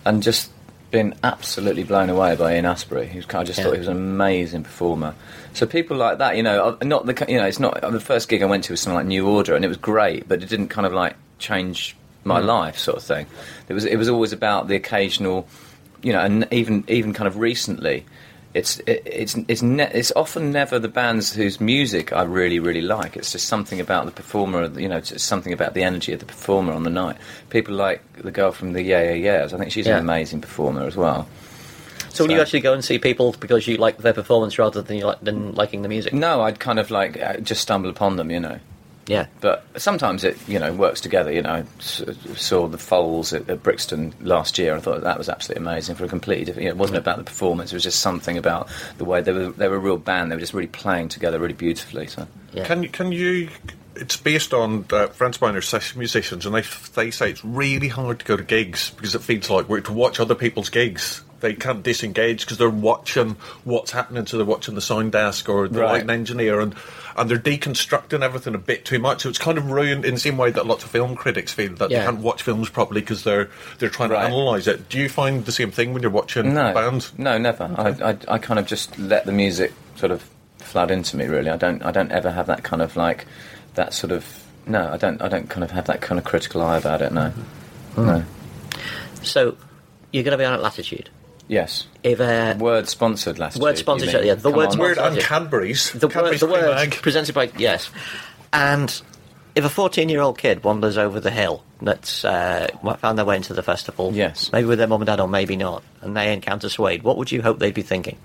[SPEAKER 3] and just been absolutely blown away by Ian Astbury. He was, I just
[SPEAKER 4] Yeah.
[SPEAKER 3] thought he was an amazing performer. So people like that, you know, not the you know, it's not the first gig I went to was something like New Order, and it was great, but it didn't kind of like change my mm. life, sort of thing. It was it was always about the occasional, you know, and even even kind of recently it's it, it's it's ne- it's often never the bands whose music I really really like. It's just something about the performer, you know, it's something about the energy of the performer on the night. People like the girl from the Yeah Yeah Yeahs. I think she's
[SPEAKER 4] Yeah.
[SPEAKER 3] an amazing performer as well.
[SPEAKER 4] So, when
[SPEAKER 3] So-
[SPEAKER 4] you actually go and see people because you like their performance rather than you like than liking the music?
[SPEAKER 3] No, I'd kind of like uh, just stumble upon them, you know.
[SPEAKER 4] Yeah.
[SPEAKER 3] But sometimes it, you know, works together. You know, I s- saw the Foals at, at Brixton last year. I thought that was absolutely amazing for a completely different. You know, it wasn't about the performance. It was just something about the way they were. They were a real band. They were just really playing together really beautifully. So
[SPEAKER 4] Yeah.
[SPEAKER 5] Can you? Can you? It's based on uh, friends of are session musicians, and they they say it's really hard to go to gigs because it feels like we're to watch other people's gigs. They can't disengage because they're watching what's happening. So they're watching the sound desk or the
[SPEAKER 3] Right.
[SPEAKER 5] lighting engineer, and and they're deconstructing everything a bit too much. So it's kind of ruined in the same way that lots of film critics feel that
[SPEAKER 4] Yeah.
[SPEAKER 5] they can't watch films properly because they're they're trying
[SPEAKER 3] Right.
[SPEAKER 5] to analyse it. Do you find the same thing when you're watching
[SPEAKER 3] no,
[SPEAKER 5] bands?
[SPEAKER 3] no, never. I, I, I kind of just let the music sort of flood into me. Really, I don't. I don't ever have that kind of like that sort of. No, I don't. I don't kind of have that kind of critical eye about it. No, hmm. no.
[SPEAKER 4] So you're going to be on at Latitude.
[SPEAKER 3] Yes.
[SPEAKER 4] If uh,
[SPEAKER 3] Word sponsored last year.
[SPEAKER 4] Word sponsored, yeah, the word
[SPEAKER 3] on.
[SPEAKER 5] Word
[SPEAKER 4] Sponsored,
[SPEAKER 5] and
[SPEAKER 4] yeah.
[SPEAKER 5] Cadbury's.
[SPEAKER 4] the word, the word
[SPEAKER 5] Egg.
[SPEAKER 4] presented by yes, and if a 14 year old kid wanders over the hill that's uh, found their way into the festival,
[SPEAKER 3] Yes.
[SPEAKER 4] maybe with their mum and dad or maybe not, and they encounter Suede, what would you hope they'd be thinking?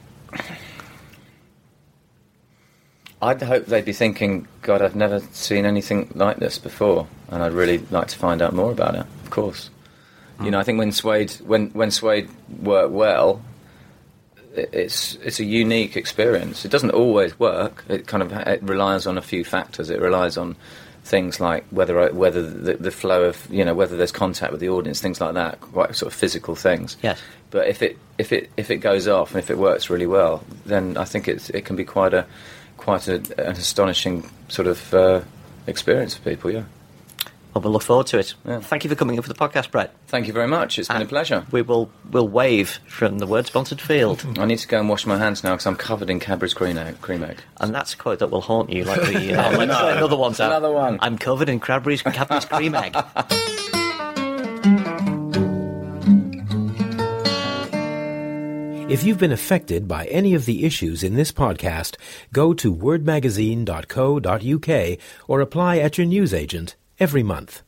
[SPEAKER 3] I'd hope they'd be thinking, God, I've never seen anything like this before, and I'd really like to find out more about it. Of course, you know, I think when Suede when when Suede work well, it's it's a unique experience. It doesn't always work. It kind of it relies on a few factors. It relies on things like whether I, whether the, the flow of you know whether there's contact with the audience, things like that, quite sort of physical things.
[SPEAKER 4] Yes.
[SPEAKER 3] But if it if it if it goes off and if it works really well, then I think it's it can be quite a quite a, an astonishing sort of uh, experience for people. Yeah.
[SPEAKER 4] Well, we'll look forward to it.
[SPEAKER 3] Yeah.
[SPEAKER 4] Thank you for coming in for the podcast, Brett.
[SPEAKER 3] Thank you very much. It's been a pleasure.
[SPEAKER 4] We will we'll wave from the word sponsored field.
[SPEAKER 3] I need to go and wash my hands now because I'm covered in Cadbury's cream egg. Cream egg.
[SPEAKER 4] And that's a quote that will haunt you, like the uh, like
[SPEAKER 3] no.
[SPEAKER 4] another one's out.
[SPEAKER 3] Another one.
[SPEAKER 4] I'm covered in Cadbury's Cadbury's cream egg.
[SPEAKER 2] If you've been affected by any of the issues in this podcast, go to wordmagazine.co.uk or apply at your newsagent every month.